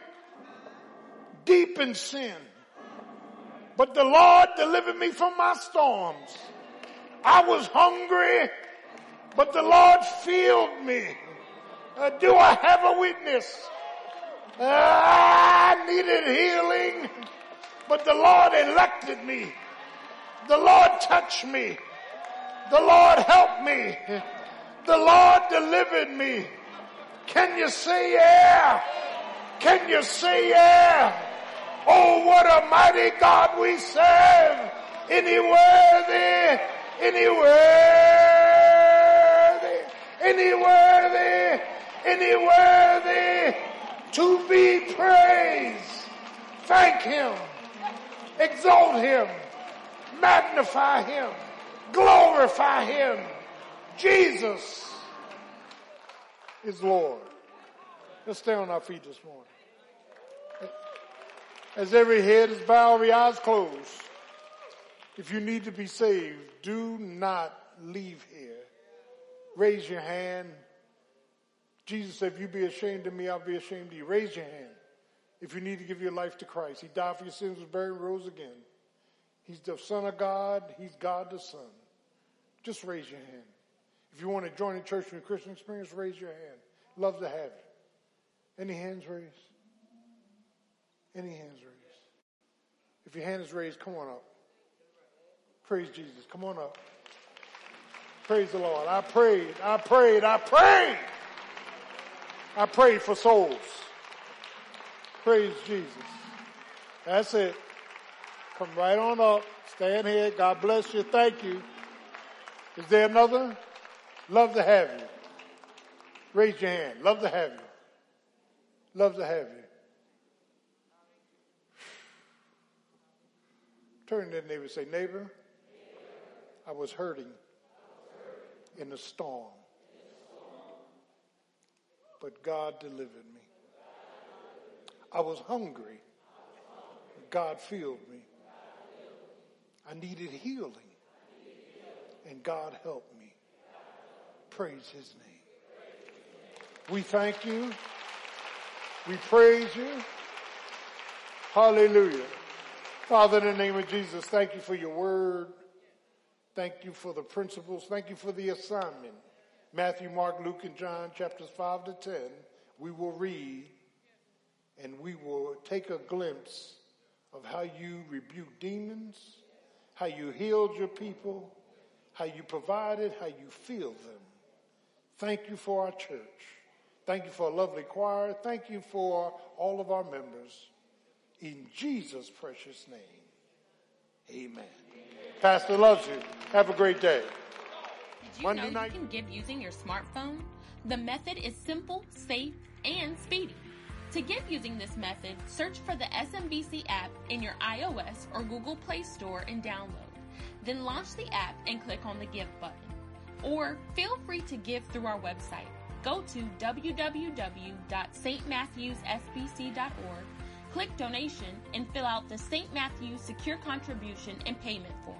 deep in sin, but the Lord delivered me from my storms. I was hungry, but the Lord filled me. Uh, do I have a witness? Uh, I needed healing, but the Lord elected me. The Lord touched me. The Lord helped me. The Lord delivered me. Can you say yeah? Can you say yeah? Oh, what a mighty God we serve. Any worthy, any worthy, any worthy, any worthy to be praised. Thank Him. Exalt Him. Magnify Him. Glorify Him. Jesus is Lord. Let's stay on our feet this morning. As every head is bowed, every eyes closed. If you need to be saved, do not leave here. Raise your hand. Jesus said, if you be ashamed of me, I'll be ashamed of you. Raise your hand. If you need to give your life to Christ, He died for your sins, was buried, and rose again. He's the Son of God. He's God the Son. Just raise your hand. If you want to join the church in the Christian experience, raise your hand. Love to have you. Any hands raised? Any hands raised? If your hand is raised, come on up. Praise Jesus. Come on up. Praise the Lord. I prayed, I prayed, I prayed. I prayed for souls. Praise Jesus. That's it. Come right on up. Stand here. God bless you. Thank you. Is there another? Love to have you. Raise your hand. Love to have you. Love to have you. Turn to the neighbor and say, neighbor, I was hurting in the storm, but God delivered me. I was hungry. God filled me. I needed healing. And God helped me. Praise his name. We thank you. We praise you. Hallelujah. Father, in the name of Jesus, thank you for your word. Thank you for the principles. Thank you for the assignment. Matthew, Mark, Luke, and John, chapters 5 to 10, we will read and we will take a glimpse of how you rebuke demons, how you healed your people, how you provided, how you filled them. Thank you for our church. Thank you for a lovely choir. Thank you for all of our members. In Jesus' precious name, amen. Pastor loves you. Have a great day. Did you Monday know night- you can give using your smartphone? The method is simple, safe, and speedy. To give using this method, search for the SMBC app in your iOS or Google Play Store and download. Then launch the app and click on the Give button. Or feel free to give through our website. Go to www.stmatthewsbc.org, click donation, and fill out the St. Matthews Secure Contribution and Payment form.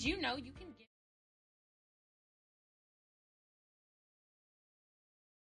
Did you know you